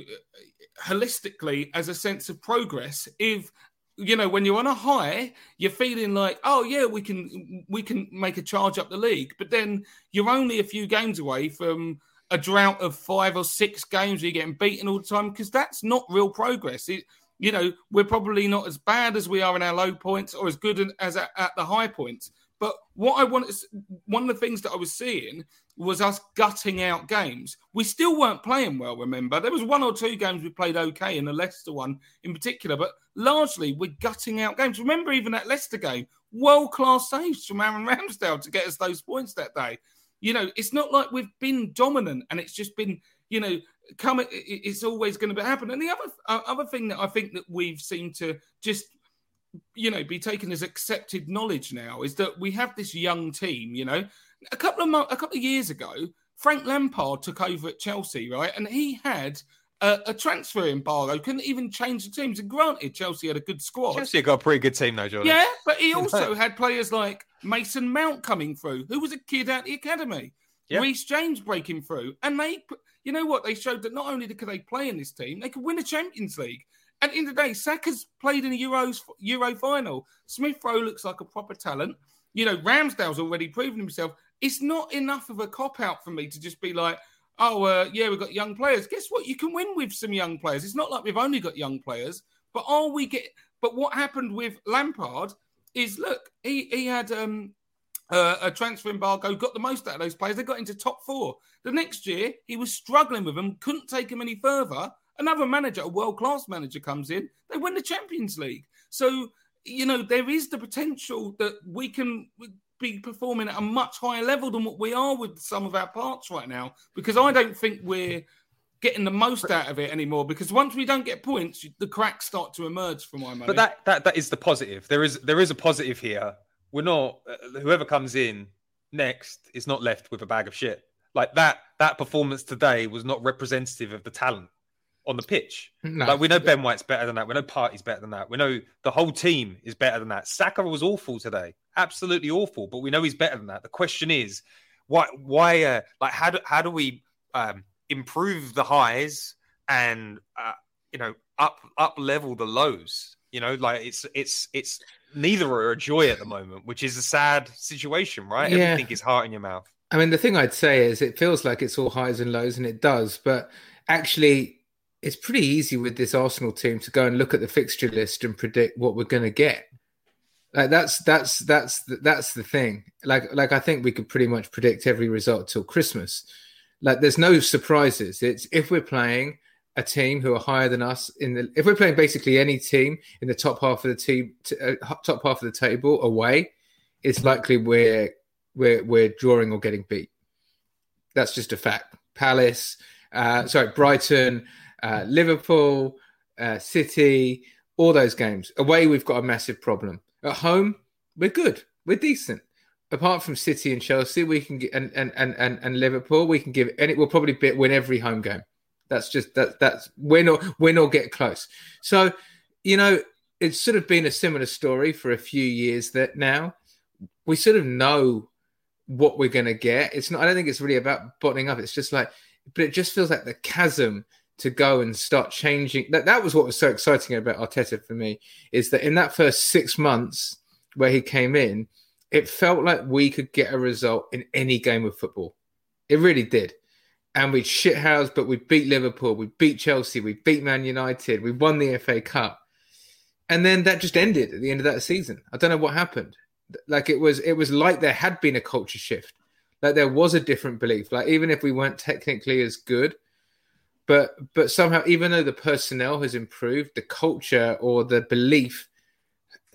holistically as a sense of progress. If you know when you're on a high you're feeling like oh yeah we can we can make a charge up the league. But then you're only a few games away from a drought of five or six games where you're getting beaten all the time because that's not real progress. It, you know we're probably not as bad as we are in our low points or as good as at, at the high points but what I wanted, one of the things that I was seeing was us gutting out games. We still weren't playing well, remember? There was one or two games we played okay, and the Leicester one in particular, but largely we're gutting out games. Remember even that Leicester game, world class saves from Aaron Ramsdale to get us those points that day. You know, it's not like we've been dominant and it's just been, you know, coming. It's always going to happen. And the other uh, other thing that I think that we've seemed to just you know be taken as accepted knowledge now is that we have this young team you know a couple of months, a couple of years ago frank lampard took over at chelsea right and he had a, a transfer embargo couldn't even change the teams and granted chelsea had a good squad chelsea got a pretty good team though Jordan. yeah but he also had players like mason mount coming through who was a kid at the academy yeah. Reece James breaking through, and they, you know what, they showed that not only could they play in this team, they could win a Champions League. And in the day, Saka's played in a Euros Euro final. Smith Rowe looks like a proper talent. You know, Ramsdale's already proven himself. It's not enough of a cop out for me to just be like, oh, uh, yeah, we've got young players. Guess what? You can win with some young players. It's not like we've only got young players, but are we get? But what happened with Lampard is, look, he he had um, uh, a transfer embargo, got the most out of those players. They got into top four. The next year, he was struggling with them, couldn't take them any further. Another manager, a world class manager, comes in, they win the Champions League. So, you know, there is the potential that we can be performing at a much higher level than what we are with some of our parts right now, because I don't think we're getting the most out of it anymore because once we don't get points the cracks start to emerge for my money but that that, that is the positive there is there is a positive here we're not uh, whoever comes in next is not left with a bag of shit like that that performance today was not representative of the talent on the pitch. No. Like we know Ben White's better than that. We know Partey's better than that. We know the whole team is better than that. Saka was awful today, absolutely awful. But we know he's better than that. The question is, why? Why? Uh, like how do how do we um, improve the highs and uh, you know up up level the lows? You know, like it's it's it's neither are a joy at the moment, which is a sad situation, right? Yeah. Everything is heart in your mouth. I mean, the thing I'd say is it feels like it's all highs and lows, and it does. But actually, it's pretty easy with this Arsenal team to go and look at the fixture list and predict what we're going to get. Like that's that's that's the, that's the thing. Like like I think we could pretty much predict every result till Christmas. Like there's no surprises. It's if we're playing a team who are higher than us in the if we're playing basically any team in the top half of the team uh, top half of the table away, it's likely we're we're we're drawing or getting beat. That's just a fact. Palace, uh, sorry, Brighton, uh, Liverpool, uh, City, all those games. Away, we've got a massive problem. At home, we're good. We're decent. Apart from City and Chelsea, we can get and and and and, and Liverpool, we can give and it will probably win every home game. That's just that that's we're not we're not get close. So, you know, it's sort of been a similar story for a few years that now we sort of know what we're going to get. It's not. I don't think it's really about bottoming up. It's just like, but it just feels like the chasm to go and start changing. That that was what was so exciting about Arteta for me is that in that first six months where he came in, it felt like we could get a result in any game of football. It really did. And we shithouse, but we beat Liverpool, we beat Chelsea, we beat Man United, we won the FA Cup. And then that just ended at the end of that season. I don't know what happened. Like it was it was like there had been a culture shift. Like there was a different belief. Like even if we weren't technically as good, but but somehow even though the personnel has improved, the culture or the belief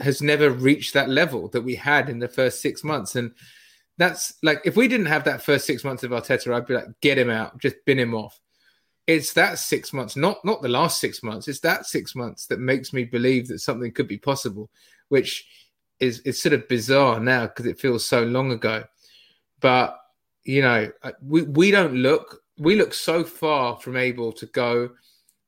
has never reached that level that we had in the first six months. And that's like if we didn't have that first six months of Arteta, I'd be like, get him out, just bin him off. It's that six months, not not the last six months. It's that six months that makes me believe that something could be possible, which is is sort of bizarre now because it feels so long ago. But you know, we we don't look we look so far from able to go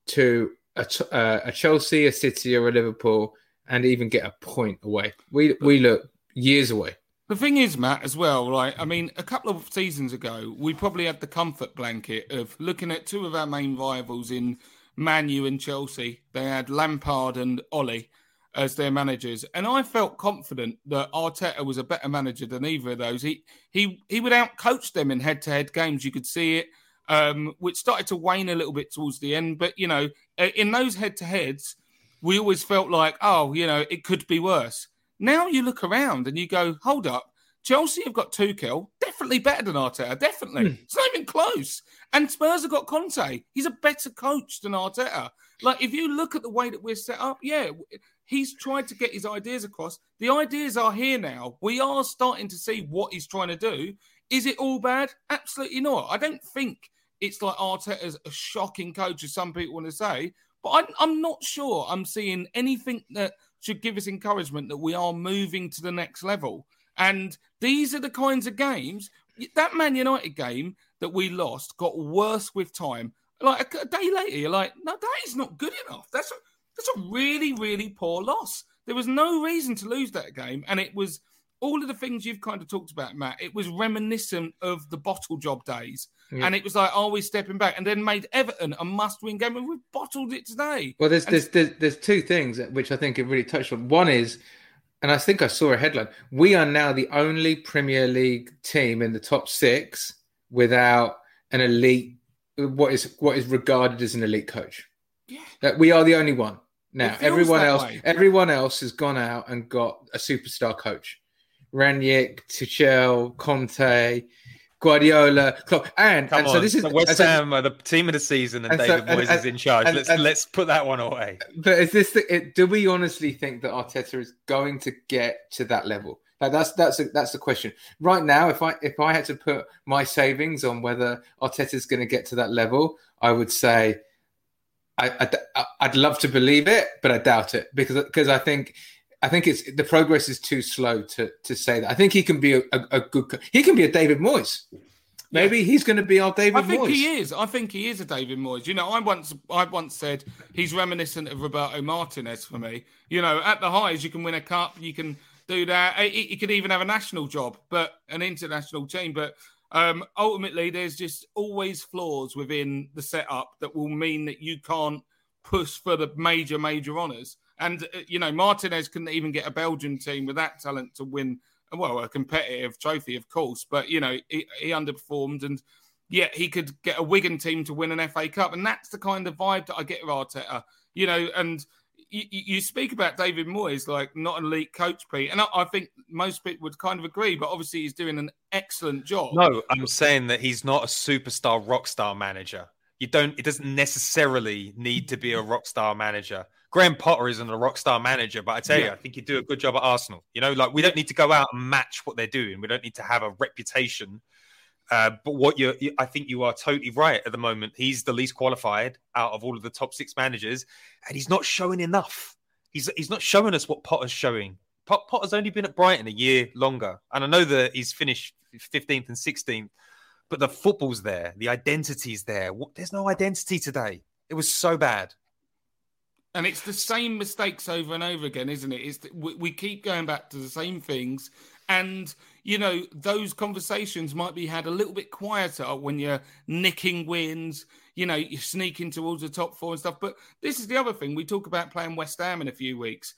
to a, uh, a Chelsea, a City, or a Liverpool, and even get a point away. We we look years away. The thing is, Matt, as well, right? I mean, a couple of seasons ago, we probably had the comfort blanket of looking at two of our main rivals in Man U and Chelsea. They had Lampard and Ollie as their managers, and I felt confident that Arteta was a better manager than either of those. He he he would outcoach them in head-to-head games. You could see it, um, which started to wane a little bit towards the end. But you know, in those head-to-heads, we always felt like, oh, you know, it could be worse. Now you look around and you go, hold up, Chelsea have got Tuchel, definitely better than Arteta, definitely. Hmm. It's not even close. And Spurs have got Conte. He's a better coach than Arteta. Like, if you look at the way that we're set up, yeah, he's tried to get his ideas across. The ideas are here now. We are starting to see what he's trying to do. Is it all bad? Absolutely not. I don't think it's like Arteta's a shocking coach, as some people want to say. But I'm, I'm not sure I'm seeing anything that should give us encouragement that we are moving to the next level. And these are the kinds of games. That Man United game that we lost got worse with time. Like a, day later, you're like, no, that is not good enough. That's a, that's a really, really poor loss. There was no reason to lose that game, and it was all of the things you've kind of talked about, Matt. It was reminiscent of the bottle job days, Yeah. and it was like, are we stepping back? And then made Everton a must-win game, and we've bottled it today. Well, there's And- there's, there's there's two things which I think it really touched on. One is, and I think I saw a headline: we are now the only Premier League team in the top six without an elite, what is what is regarded as an elite coach. Yeah. That we are the only one now. Everyone else, way. everyone else has gone out and got a superstar coach. Rangnick, Tuchel, Conte, Guardiola, Klopp, and Come and on, so this is the West and so- Ham are the team of the season, and, and David and- Moyes and- is in charge. let's let's put that one away. But is this the, it, do we honestly think that Arteta is going to get to that level? Like that's that's a, that's the question. Right now, if I if I had to put my savings on whether Arteta is going to get to that level, I would say I, I I'd love to believe it, but I doubt it because because I think I think it's the progress is too slow to to say that. I think he can be a, a, a good he can be a David Moyes. Maybe he's going to be our David I think Moyes. he is. I think he is a David Moyes. You know, I once I once said he's reminiscent of Roberto Martinez for me. You know, at the highs you can win a cup, you can do that. He, he could even have a national job, but an international team. But um, ultimately, there's just always flaws within the setup that will mean that you can't push for the major, major honours. And uh, you know, Martinez couldn't even get a Belgian team with that talent to win. Well, a competitive trophy, of course, but you know he, he underperformed, and yet he could get a Wigan team to win an FA Cup, and that's the kind of vibe that I get with Arteta. You know, and you, you speak about David Moyes like not an elite coach, Pete, and I, I think most people would kind of agree. But obviously, he's doing an excellent job. No, I'm saying that he's not a superstar rock star manager. You don't. It doesn't necessarily need to be a rock star manager. Graham Potter isn't a rock star manager, but I tell you, I think you do a good job at Arsenal. You know, like we don't need to go out and match what they're doing. We don't need to have a reputation. Uh, but what you're, you, I think you are totally right at the moment. He's the least qualified out of all of the top six managers, and he's not showing enough. He's he's not showing us what Potter's showing. Pot, Potter's only been at Brighton a year longer, and I know that he's finished fifteenth and sixteenth, but the football's there, the identity's there. What, there's no identity today. It was so bad. And it's the same mistakes over and over again, isn't it? It's we, we keep going back to the same things, and you know those conversations might be had a little bit quieter when you're nicking wins. You know, you're sneaking towards the top four and stuff. But this is the other thing we talk about playing West Ham in a few weeks.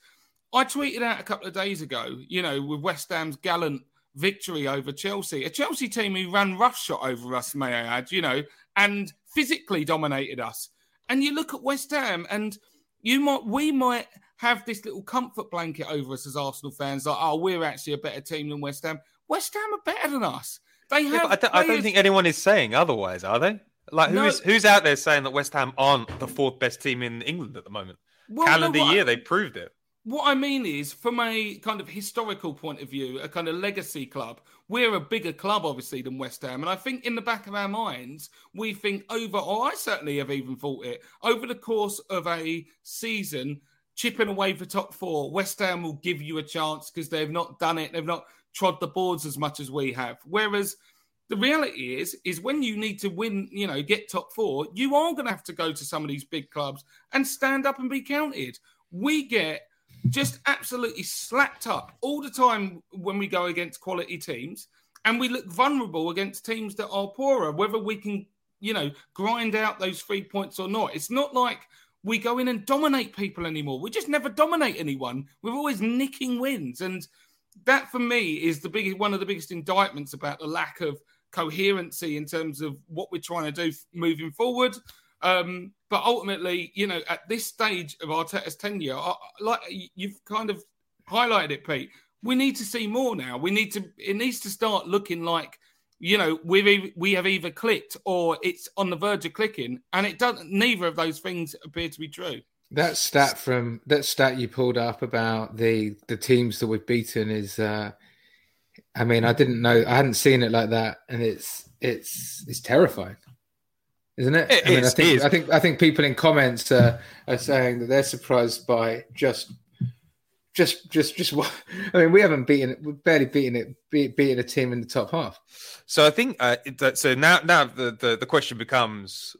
I tweeted out a couple of days ago, you know, with West Ham's gallant victory over Chelsea, a Chelsea team who ran roughshod over us, may I add, you know, and physically dominated us. And you look at West Ham, and you might, we might have this little comfort blanket over us as Arsenal fans, like, oh, we're actually a better team than West Ham. West Ham are better than us. They have. Yeah, I, don't, I don't think anyone is saying otherwise, are they? Like No. who's who's out there saying that West Ham aren't the fourth best team in England at the moment? Well, no, Calendar I- year, they proved it. What I mean is, from a kind of historical point of view, a kind of legacy club, we're a bigger club, obviously, than West Ham. And I think in the back of our minds, we think over, or I certainly have even thought it, over the course of a season, chipping away for top four, West Ham will give you a chance because they've not done it. They've not trod the boards as much as we have. Whereas the reality is, is when you need to win, you know, get top four, you are going to have to go to some of these big clubs and stand up and be counted. We get just absolutely slapped up all the time when we go against quality teams, and we look vulnerable against teams that are poorer, whether we can, you know, grind out those three points or not. It's not like we go in and dominate people anymore. We just never dominate anyone. We're always nicking wins, and that for me is the biggest one of the biggest indictments about the lack of coherency in terms of what we're trying to do moving forward. Um, but ultimately, you know, at this stage of Arteta's tenure, like you've kind of highlighted it, Pete. We need to see more now. We need to. It needs to start looking like, you know, we've e- we have either clicked or it's on the verge of clicking, and it doesn't. Neither of those things appear to be true. That stat from that stat you pulled up about the the teams that we've beaten is, uh, I mean, I didn't know, I hadn't seen it like that, and it's it's it's terrifying, isn't it? It I mean, is, I think. I think I think people in comments uh, are saying that they're surprised by just just just just what I mean. We haven't beaten it, we've barely beaten it, be, beaten a team in the top half. So I think uh, so. Now, now the, the the question becomes,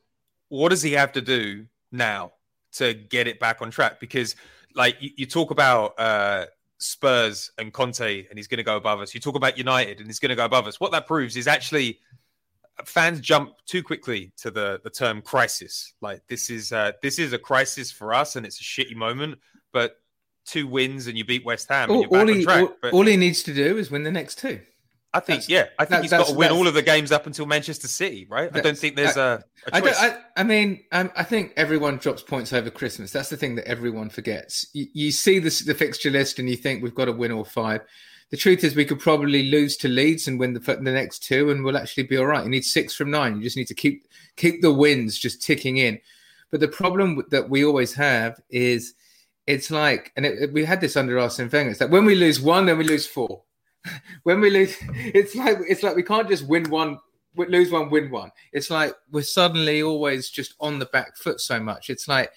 what does he have to do now to get it back on track? Because like you, you talk about uh, Spurs and Conte, and he's going to go above us. You talk about United, and he's going to go above us. What that proves is actually fans jump too quickly to the the term crisis. Like this is uh, this is a crisis for us, and it's a shitty moment. But two wins and you beat West Ham, and All, you're back all on he all, But- all he needs to do is win the next two. I think, That's- yeah, I think that- he's got to win all of the games up until Manchester City, right? I don't think there's I- a, a I, don't, I, I mean, um, I think everyone drops points over Christmas. That's the thing that everyone forgets. You, you see this, the fixture list and you think we've got to win all five. The truth is, we could probably lose to Leeds and win the, the next two, and we'll actually be all right. You need six from nine. You just need to keep keep the wins just ticking in. But the problem that we always have is it's like, and it, it- we had this under Arsene Wenger. It's like when we lose one, then we lose four. when we lose, it's like it's like we can't just win one, lose one, win one. It's like we're suddenly always just on the back foot so much. It's like,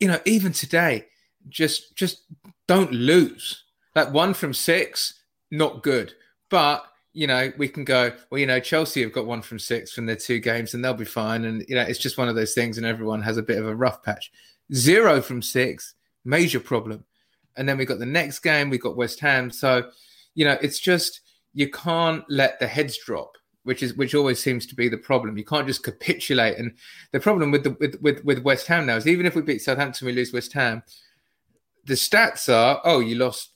you know, even today, just just don't lose. Like one from six, not good. But you know, we can go, well, you know, Chelsea have got one from six from their two games and they'll be fine. And, you know, it's just one of those things and everyone has a bit of a rough patch. Zero from six, major problem. And then we got the next game, we got West Ham. So, you know, it's just, you can't let the heads drop which is which always seems to be the problem. You can't just capitulate. And the problem with the with, with, with West Ham now is even if we beat Southampton, we lose West Ham. The stats are oh, you lost,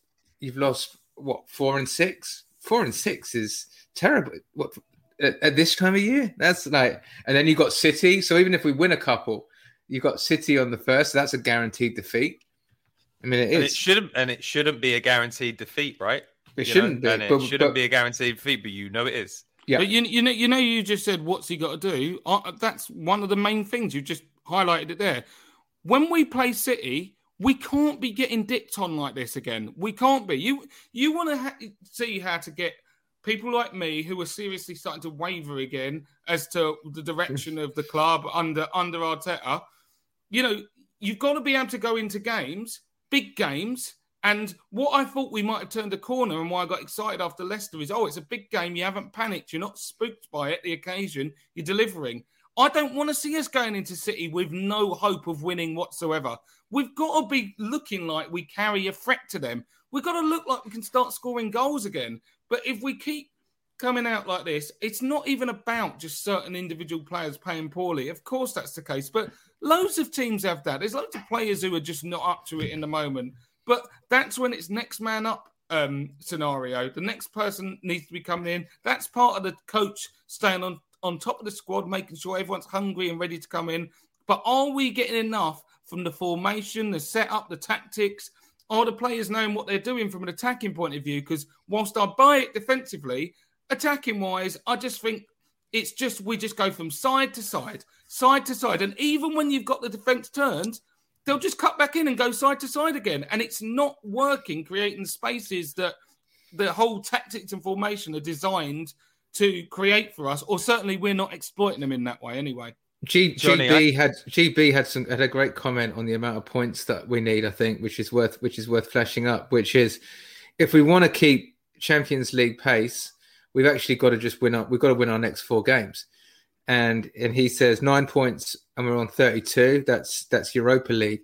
you've lost what four and six. Four and six is terrible. What at, at this time of year? That's like, and then you got City. So even if we win a couple, you got City on the first. So that's a guaranteed defeat. I mean, it is. And it shouldn't, and it shouldn't be a guaranteed defeat, right? It You shouldn't know? be, and it but- shouldn't but- be a guaranteed defeat, but you know it is. Yeah. But you, you know, you know, you just said what's he got to do. Uh, that's one of the main things you just highlighted it there. When we play City, we can't be getting dipped on like this again. We can't be. You you want to ha- see how to get people like me who are seriously starting to waver again as to the direction of the club under under Arteta. You know, you've got to be able to go into games, big games. And what I thought we might have turned a corner and why I got excited after Leicester is, oh, it's a big game. You haven't panicked. You're not spooked by it, the occasion. You're delivering. I don't want to see us going into City with no hope of winning whatsoever. We've got to be looking like we carry a threat to them. We've got to look like we can start scoring goals again. But if we keep coming out like this, it's not even about just certain individual players playing poorly. Of course, that's the case. But loads of teams have that. There's loads of players who are just not up to it in the moment. But that's when it's next man up um, scenario. The next person needs to be coming in. That's part of the coach staying on, on top of the squad, making sure everyone's hungry and ready to come in. But are we getting enough from the formation, the setup, the tactics? Are the players knowing what they're doing from an attacking point of view? Because whilst I buy it defensively, attacking wise, I just think it's just we just go from side to side, side to side. And even when you've got the defense turned, they'll just cut back in and go side to side again. And it's not working, creating spaces that the whole tactics and formation are designed to create for us, or certainly we're not exploiting them in that way anyway. G, Johnny, GB I- had GB had some had a great comment on the amount of points that we need. I think, which is worth which is worth flashing up. Which is, if we want to keep Champions League pace, we've actually got to just win up. We've got to win our next four games. And and he says nine points, and we're on thirty two. That's that's Europa League,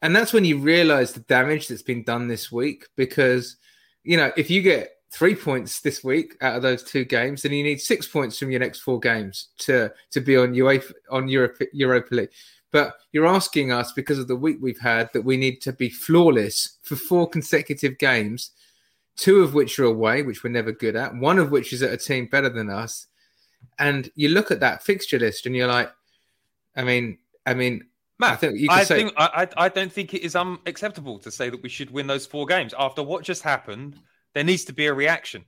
and that's when you realise the damage that's been done this week. Because you know, if you get three points this week out of those two games, then you need six points from your next four games to to be on UEFA on Europe, Europa League. But you're asking us because of the week we've had that we need to be flawless for four consecutive games, two of which are away, which we're never good at, one of which is at a team better than us. And you look at that fixture list and you're like, I mean, I mean, I think you I say think I, I I don't think it is unacceptable to say that we should win those four games after what just happened. There needs to be a reaction.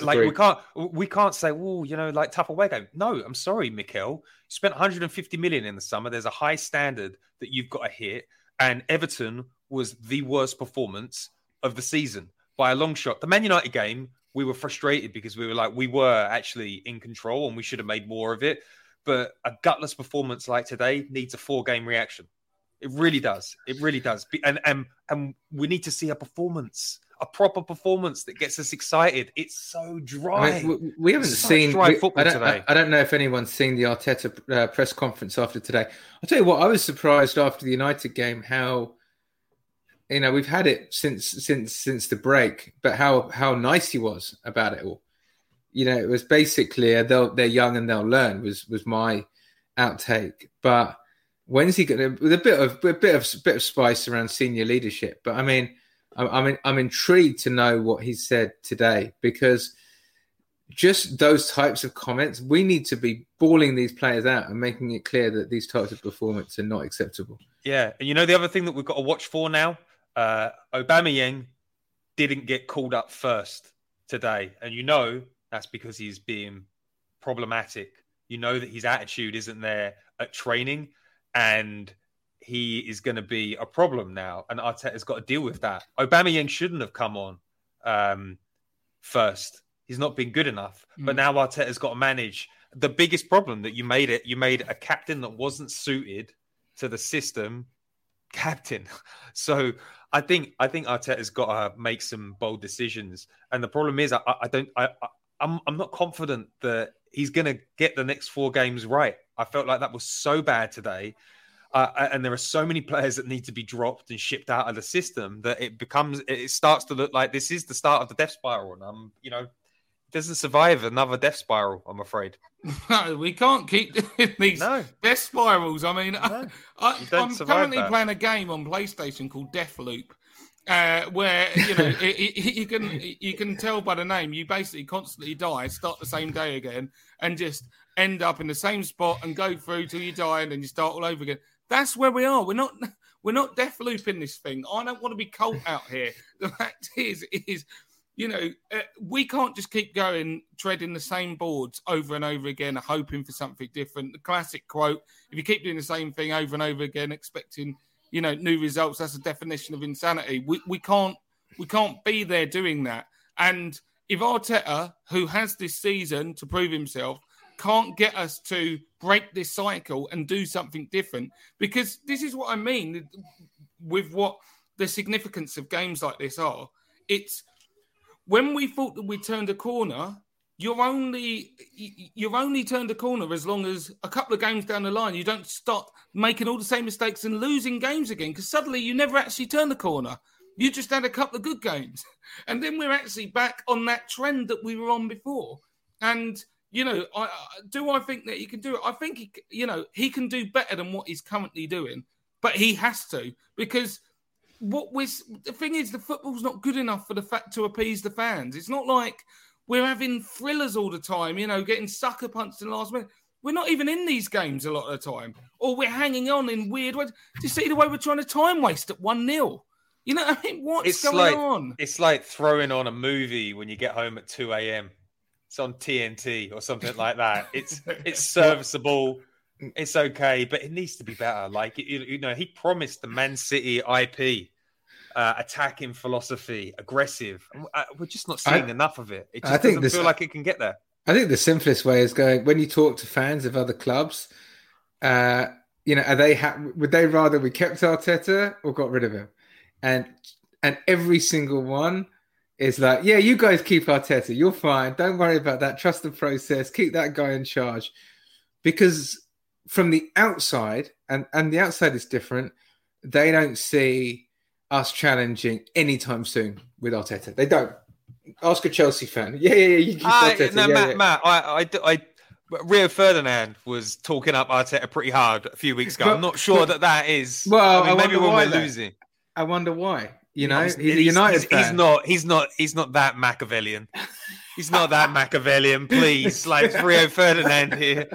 Like we can't we can't say, oh, you know, like tough away game. No, I'm sorry, Mikel. You spent 150 million in the summer. There's a high standard that you've got to hit, and Everton was the worst performance of the season by a long shot. The Man United game, we were frustrated because we were like, we were actually in control and we should have made more of it. But a gutless performance like today needs a four game reaction. It really does. It really does. And and and we need to see a performance, a proper performance that gets us excited. It's so dry. I mean, we, haven't Such seen. dry we- football I, don't, today. I, I don't know if anyone's seen the Arteta uh, press conference after today. I'll tell you what. I was surprised after the United game how you know we've had it since since since the break, but how how nice he was about it all. You know, it was basically they'll, they're young and they'll learn was was my outtake. But when's he going to with a bit of a bit of bit of spice around senior leadership? But I mean, I'm I'm, I'm intrigued to know what he said today because just those types of comments, we need to be balling these players out and making it clear that these types of performance are not acceptable. Yeah, and you know the other thing that we've got to watch for now, uh, Aubameyang didn't get called up first today, and you know that's because he's being problematic. You know that his attitude isn't there at training, and he is going to be a problem now. And Arteta's got to deal with that. Aubameyang shouldn't have come on um, first. He's not been good enough. But Mm. now Arteta's got to manage the biggest problem that you made it. You made a captain that wasn't suited to the system captain. So I think I think Arteta's got to make some bold decisions. And the problem is, I, I don't. I, I- I'm I'm not confident that he's going to get the next four games right. I felt like that was so bad today. Uh, and there are so many players that need to be dropped and shipped out of the system that it becomes it starts to look like this is the start of the death spiral and i'm you know doesn't survive another death spiral i'm afraid No, we can't keep doing these No. death spirals. I mean, I, I, i'm currently that. playing a game on PlayStation called Deathloop, uh, where you know it, it, you can you can tell by the name you basically constantly die, start the same day again, and just end up in the same spot and go through till you die, and then you start all over again. That's where we are. We're not we're not death looping this thing. I don't want to be cult out here. The fact is is you know, uh, we can't just keep going treading the same boards over and over again, hoping for something different. The classic quote: "If you keep doing the same thing over and over again, expecting you know new results, that's a definition of insanity." We we can't we can't be there doing that. And if Arteta, who has this season to prove himself, can't get us to break this cycle and do something different, because this is what I mean with what the significance of games like this are. It's when we thought that we turned a corner, you're only you- you've only turned a corner as long as a couple of games down the line you don't start making all the same mistakes and losing games again because suddenly you never actually turn the corner. You just had a couple of good games, and then we're actually back on that trend that we were on before. And you know, I, I do I think that he can do it. I think he, you know, he can do better than what he's currently doing, but he has to because what we're the thing is the football's not good enough for the fact to appease the fans. It's not like we're having thrillers all the time, you know, getting sucker punched in the last minute. We're not even in these games a lot of the time, or we're hanging on in weird ways. Do you see the way we're trying to time waste at one 0 You know, I mean, what's it's going like on? it's like throwing on a movie when you get home at 2 a.m it's on tnt or something like that. It's it's serviceable. It's okay but it needs to be better. Like you, you know he promised the man city ip uh, attacking philosophy aggressive. Uh, we're just not seeing I- enough of it. It I think doesn't this- feel like it can get there. I think the simplest way is going when you talk to fans of other clubs. Uh, you know, are they ha- would they rather we kept Arteta or got rid of him? And and every single one is like, yeah, you guys keep Arteta, you're fine. Don't worry about that. Trust the process. Keep that guy in charge. Because from the outside, and and the outside is different. They don't see us challenging anytime soon with Arteta. They don't. Ask a Chelsea fan. Yeah, yeah, yeah. You keep I, Arteta. no, yeah, Matt, yeah. Matt, I, I, I, Rio Ferdinand was talking up Arteta pretty hard a few weeks ago. But- I'm not sure but- that that is. Well, I mean, I maybe when we're then. losing. I wonder why. You know, he's, he's, a United he's- fan. he's not. He's not. He's not that Machiavellian. He's not that Machiavellian. Please, like Rio Ferdinand here.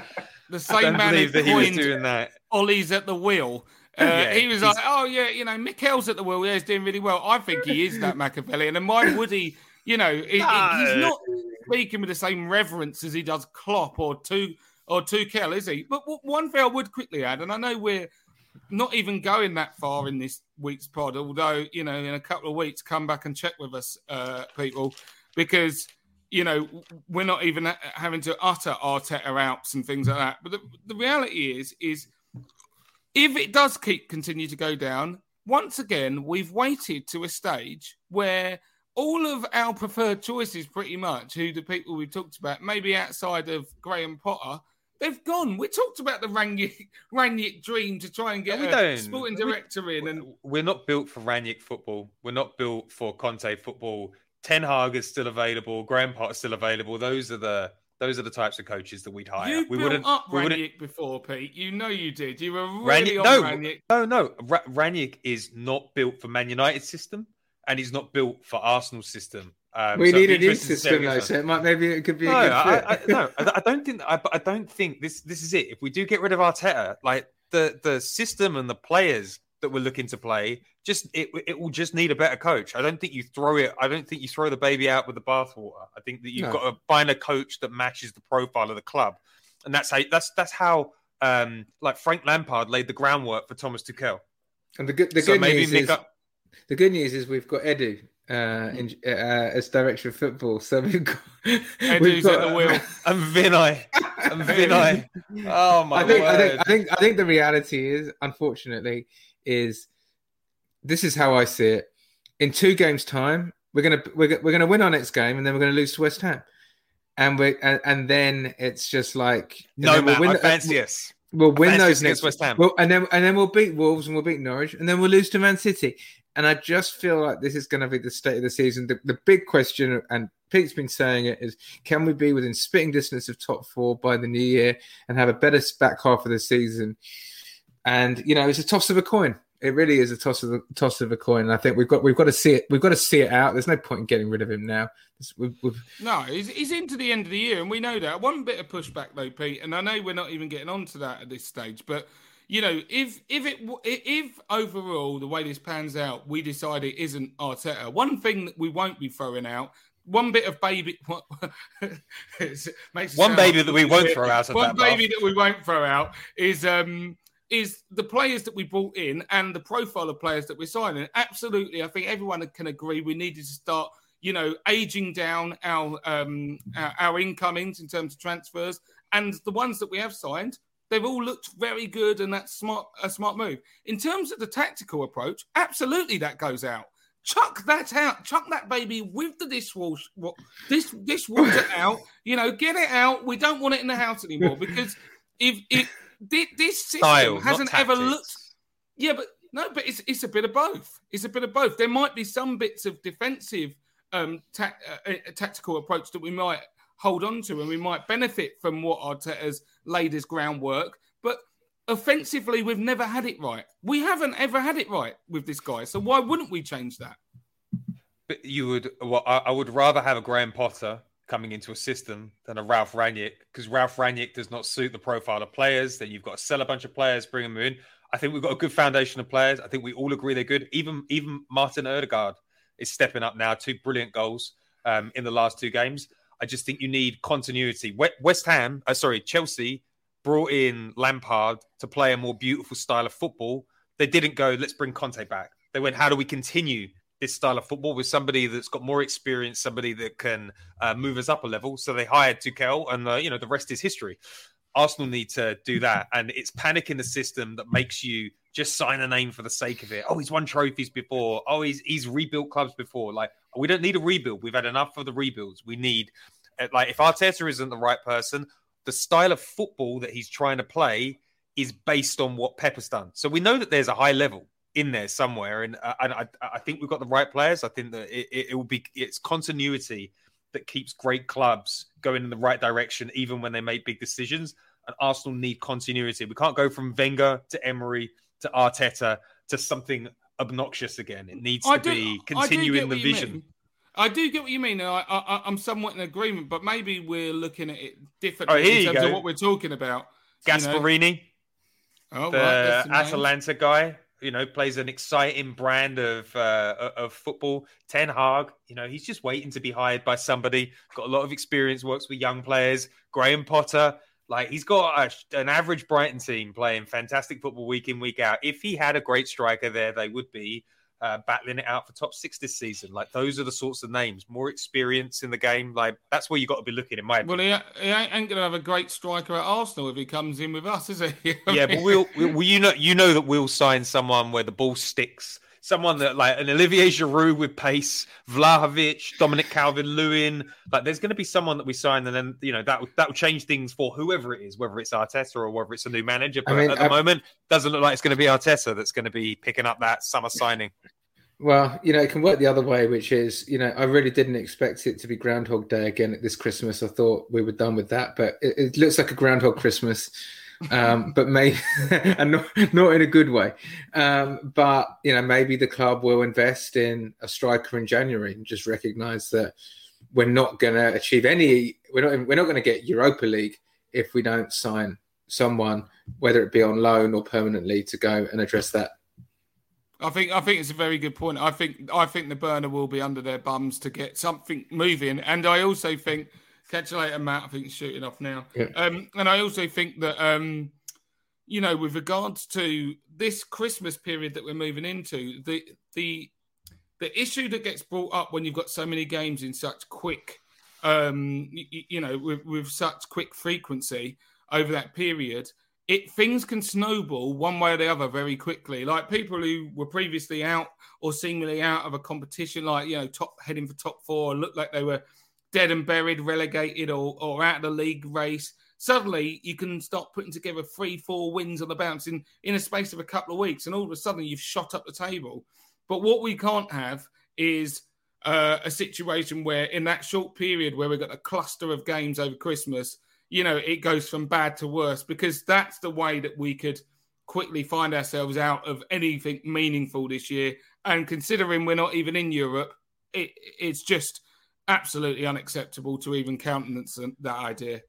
The same man believe who that he was coined doing that. Ollie's at the wheel. Uh, Yeah, he was like, "Oh yeah, you know, Mikel's at the wheel. Yeah, he's doing really well. I think he is that Machiavellian, and why would he? You know, he- he- he's not speaking with the same reverence as he does Klopp or two or Tuchel, is he? But w- one thing I would quickly add, and I know we're not even going that far in this week's pod, although you know, in a couple of weeks, come back and check with us, uh, people, because you know we're not even having to utter Arteta outs and things like that. But the, the reality is, is if it does keep continue to go down, once again, we've waited to a stage where all of our preferred choices, pretty much, who the people we talked about, maybe outside of Graham Potter, they've gone. We talked about the Rangnick, Rangnick dream to try and get We a sporting We- director in, and We're not built for Rangnick football. We're not built for Conte football. Ten Hag is still available. Graham Potter's still available. Those are the those are the types of coaches that we'd hire. you we built wouldn't. up we wouldn't before, Pete. You know you did. You were really Rangnick, on no, no, no. Ra- Rangnick is not built for Man United system, and he's not built for Arsenal system. Um, we so need a new interesting to see system though, so it might maybe it could be a no, good I, fit. I, no, I don't think. I, I don't think this. This is it. If we do get rid of Arteta, like the the system and the players that we're looking to play, just it it will just need a better coach. I don't think you throw it. I don't think you throw the baby out with the bathwater. I think that you've No. got to find a coach that matches the profile of the club, and that's how that's that's how um like Frank Lampard laid the groundwork for Thomas Tuchel. And the good, the So good news is up- the good news is we've got Edu uh, in, uh, as director of football, so we've got Edu's at the wheel. and Vinai, and Vinai. Oh my I think, I word! think I think I think the reality is, unfortunately, is this is how I see it. In two games' time, we're gonna we're, go- we're gonna win our next game, and then we're gonna lose to West Ham. and we and, and then it's just like no then man, win I the- fancy us. We'll win fancy those next. West Ham. Well, and then and then we'll beat Wolves and we'll beat Norwich and then we'll lose to Man City. And I just feel like this is going to be the state of the season. The, the big question, and Pete's been saying it, is can we be within spitting distance of top four by the new year and have a better back half of the season? And you know, it's a toss of a coin. It really is a toss of a toss of a coin. And I think we've got we've got to see it. We've got to see it out. There's no point in getting rid of him now. We've, we've, No, he's, he's into the end of the year, and we know that. One bit of pushback though, Pete, and I know we're not even getting onto that at this stage, but you know, if if it if overall the way this pans out, we decide it isn't Arteta. One thing that we won't be throwing out. One bit of baby, One baby that we won't throw out One baby that we won't throw out is um is the players that we brought in and the profile of players that we're signing. Absolutely, I think everyone can agree we needed to start, you know, aging down our um our, our incomings in terms of transfers, and the ones that we have signed. They've all looked very good, and that's smart a smart move. In terms of the tactical approach, absolutely that goes out. Chuck that out. Chuck that baby with the dishwash, wa- dish, dishwater out. You know, get it out. We don't want it in the house anymore because if thi- this system Style, hasn't ever looked yeah, but no, but it's it's a bit of both. It's a bit of both. There might be some bits of defensive um ta- uh, uh, tactical approach that we might hold on to, and we might benefit from what Arteta's laid as groundwork. But offensively, we've never had it right. We haven't ever had it right with this guy. So why wouldn't we change that? But you would, well, I, I would rather have a Graham Potter coming into a system than a Ralph Rangnick because Ralph Rangnick does not suit the profile of players. Then you've got to sell a bunch of players, bring them in. I think we've got a good foundation of players. I think we all agree they're good. Even even Martin Odegaard is stepping up now. Two brilliant goals um, in the last two games. I just think you need continuity. West Ham, uh, sorry, Chelsea brought in Lampard to play a more beautiful style of football. They didn't go, let's bring Conte back. They went, how do we continue this style of football with somebody that's got more experience, somebody that can uh, move us up a level? So they hired Tuchel, and uh, you know the rest is history. Arsenal need to do that, and it's panic in the system that makes you just sign a name for the sake of it. Oh, he's won trophies before. Oh, he's he's rebuilt clubs before. Like we don't need a rebuild. We've had enough of the rebuilds. We need uh, like if Arteta isn't the right person, the style of football that he's trying to play is based on what Pep has done. So we know that there's a high level in there somewhere, and, uh, and I, I think we've got the right players. I think that it, it, it will be it's continuity that keeps great clubs going in the right direction, even when they make big decisions. And Arsenal need continuity. We can't go from Wenger to Emery to Arteta to something obnoxious again. It needs I to do- be I do get continuing the vision. mean. I do get what you mean. and I, I, I'm somewhat in agreement, but maybe we're looking at it differently Oh, in terms go. of what we're talking about. you know. Gasperini, Oh, the right, there's some names. Atalanta guy, you know, plays an exciting brand of uh, of football. Ten Hag, you know, he's just waiting to be hired by somebody. Got a lot of experience, works with young players. Graham Potter, like he's got a, an average Brighton team playing fantastic football week in week out. If he had a great striker there, they would be uh, battling it out for top six this season. Like those are the sorts of names, more experience in the game. Like that's where you got to be looking in my Well, he, he ain't going to have a great striker at Arsenal if he comes in with us, is he? yeah, but we'll, we'll you know you know that we'll sign someone where the ball sticks. Someone that like an Olivier Giroud with pace, Vlahovic, Dominic Calvert-Lewin. Like there's going to be someone that we sign, and then you know that that will change things for whoever it is, whether it's Arteta or whether it's a new manager. I But mean, at the I- moment, doesn't look like it's going to be Arteta that's going to be picking up that summer signing. Well, you know, it can work the other way, which is, you know, I really didn't expect it to be Groundhog Day again at this Christmas. I thought we were done with that, but it, it looks like a Groundhog Christmas, um, but may and not, not in a good way. Um, but you know, maybe the club will invest in a striker in January and just recognise that we're not going to achieve any. We're not. We're not going to get Europa League if we don't sign someone, whether it be on loan or permanently, to go and address that. I think I think it's a very good point. I think I think the burner will be under their bums to get something moving, and I also think catch you later, Matt. I think he's shooting off now. Yeah. Um, and I also think that um, you know, with regards to this Christmas period that we're moving into, the the the issue that gets brought up when you've got so many games in such quick, um, you, you know, with, with such quick frequency over that period, it things can snowball one way or the other very quickly. Like people who were previously out or seemingly out of a competition, like you know, top heading for top four, looked like they were dead and buried, relegated, or, or out of the league race, suddenly you can start putting together three, four wins on the bounce in, in a space of a couple of weeks. And all of a sudden you've shot up the table. But what we can't have is uh, a situation where, in that short period where we've got a cluster of games over Christmas, you know, it goes from bad to worse because that's the way that we could quickly find ourselves out of anything meaningful this year. And considering we're not even in Europe, it, it's just absolutely unacceptable to even countenance that idea.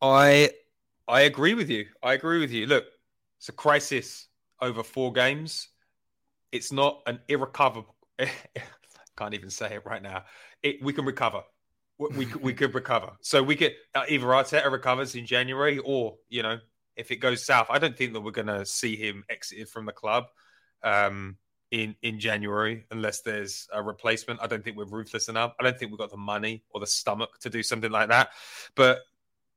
I I agree with you. I agree with you. Look, it's a crisis over four games. It's not an irrecoverable. can't even say it right now. It, we can recover. We, we could recover. So we could uh, either Arteta recovers in January, or you know, if it goes south, I don't think that we're going to see him exited from the club um, in in January unless there's a replacement. I don't think we're ruthless enough. I don't think we've got the money or the stomach to do something like that. But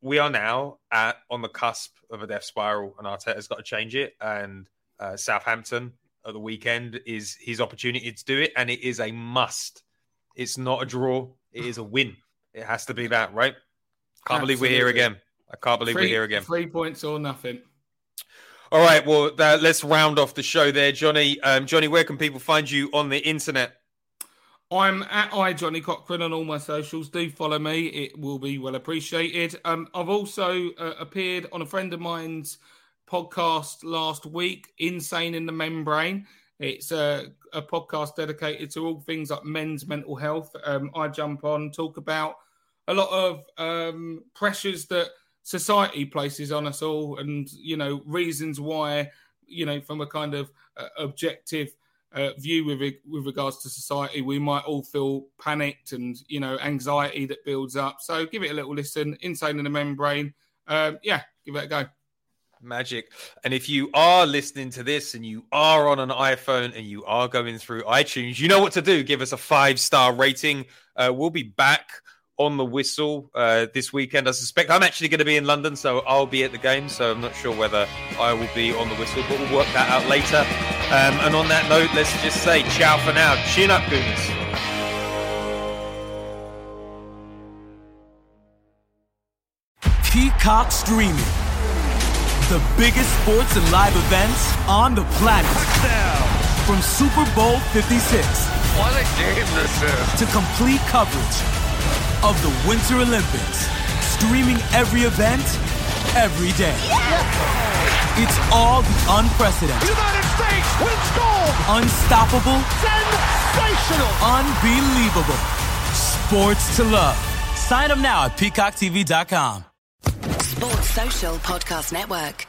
we are now at on the cusp of a death spiral, and Arteta's got to change it. And uh, Southampton at the weekend is his opportunity to do it, and it is a must. It's not a draw; it is a win. It has to be that, right? Can't Absolutely. believe we're here again. I can't believe we we're here again. Three points or nothing. All right, well, uh, let's round off the show there, Johnny. Um, Johnny, where can people find you on the internet? I'm at I Johnny Cochran on all my socials. Do follow me; it will be well appreciated. Um, I've also uh, appeared on a friend of mine's podcast last week, Insane in the Membrane. It's a, a podcast dedicated to all things like men's mental health. Um, I jump on, talk about a lot of um, pressures that society places on us all, and you know reasons why, you know, from a kind of uh, objective uh, view with with regards to society, we might all feel panicked and you know anxiety that builds up. So give it a little listen. Insane in the membrane. Um, yeah, give it a go. Magic. And if you are listening to this and you are on an iPhone and you are going through iTunes, you know what to do. Give us a five star rating. Uh, we'll be back on the whistle uh, this weekend. I suspect I'm actually going to be in London, so I'll be at the game. So I'm not sure whether I will be on the whistle, but we'll work that out later. Um, and on that note, let's just say ciao for now. Chin up, Gooners. Peacock Streaming the biggest sports and live events on the planet. Touchdown. From Super Bowl 56. What a game this is. To complete coverage of the Winter Olympics. Streaming every event, every day. Yes! It's all the unprecedented. United States wins gold. Unstoppable. Sensational. Unbelievable. Sports to love. Sign up now at peacocktv.com. Sports Social Podcast Network.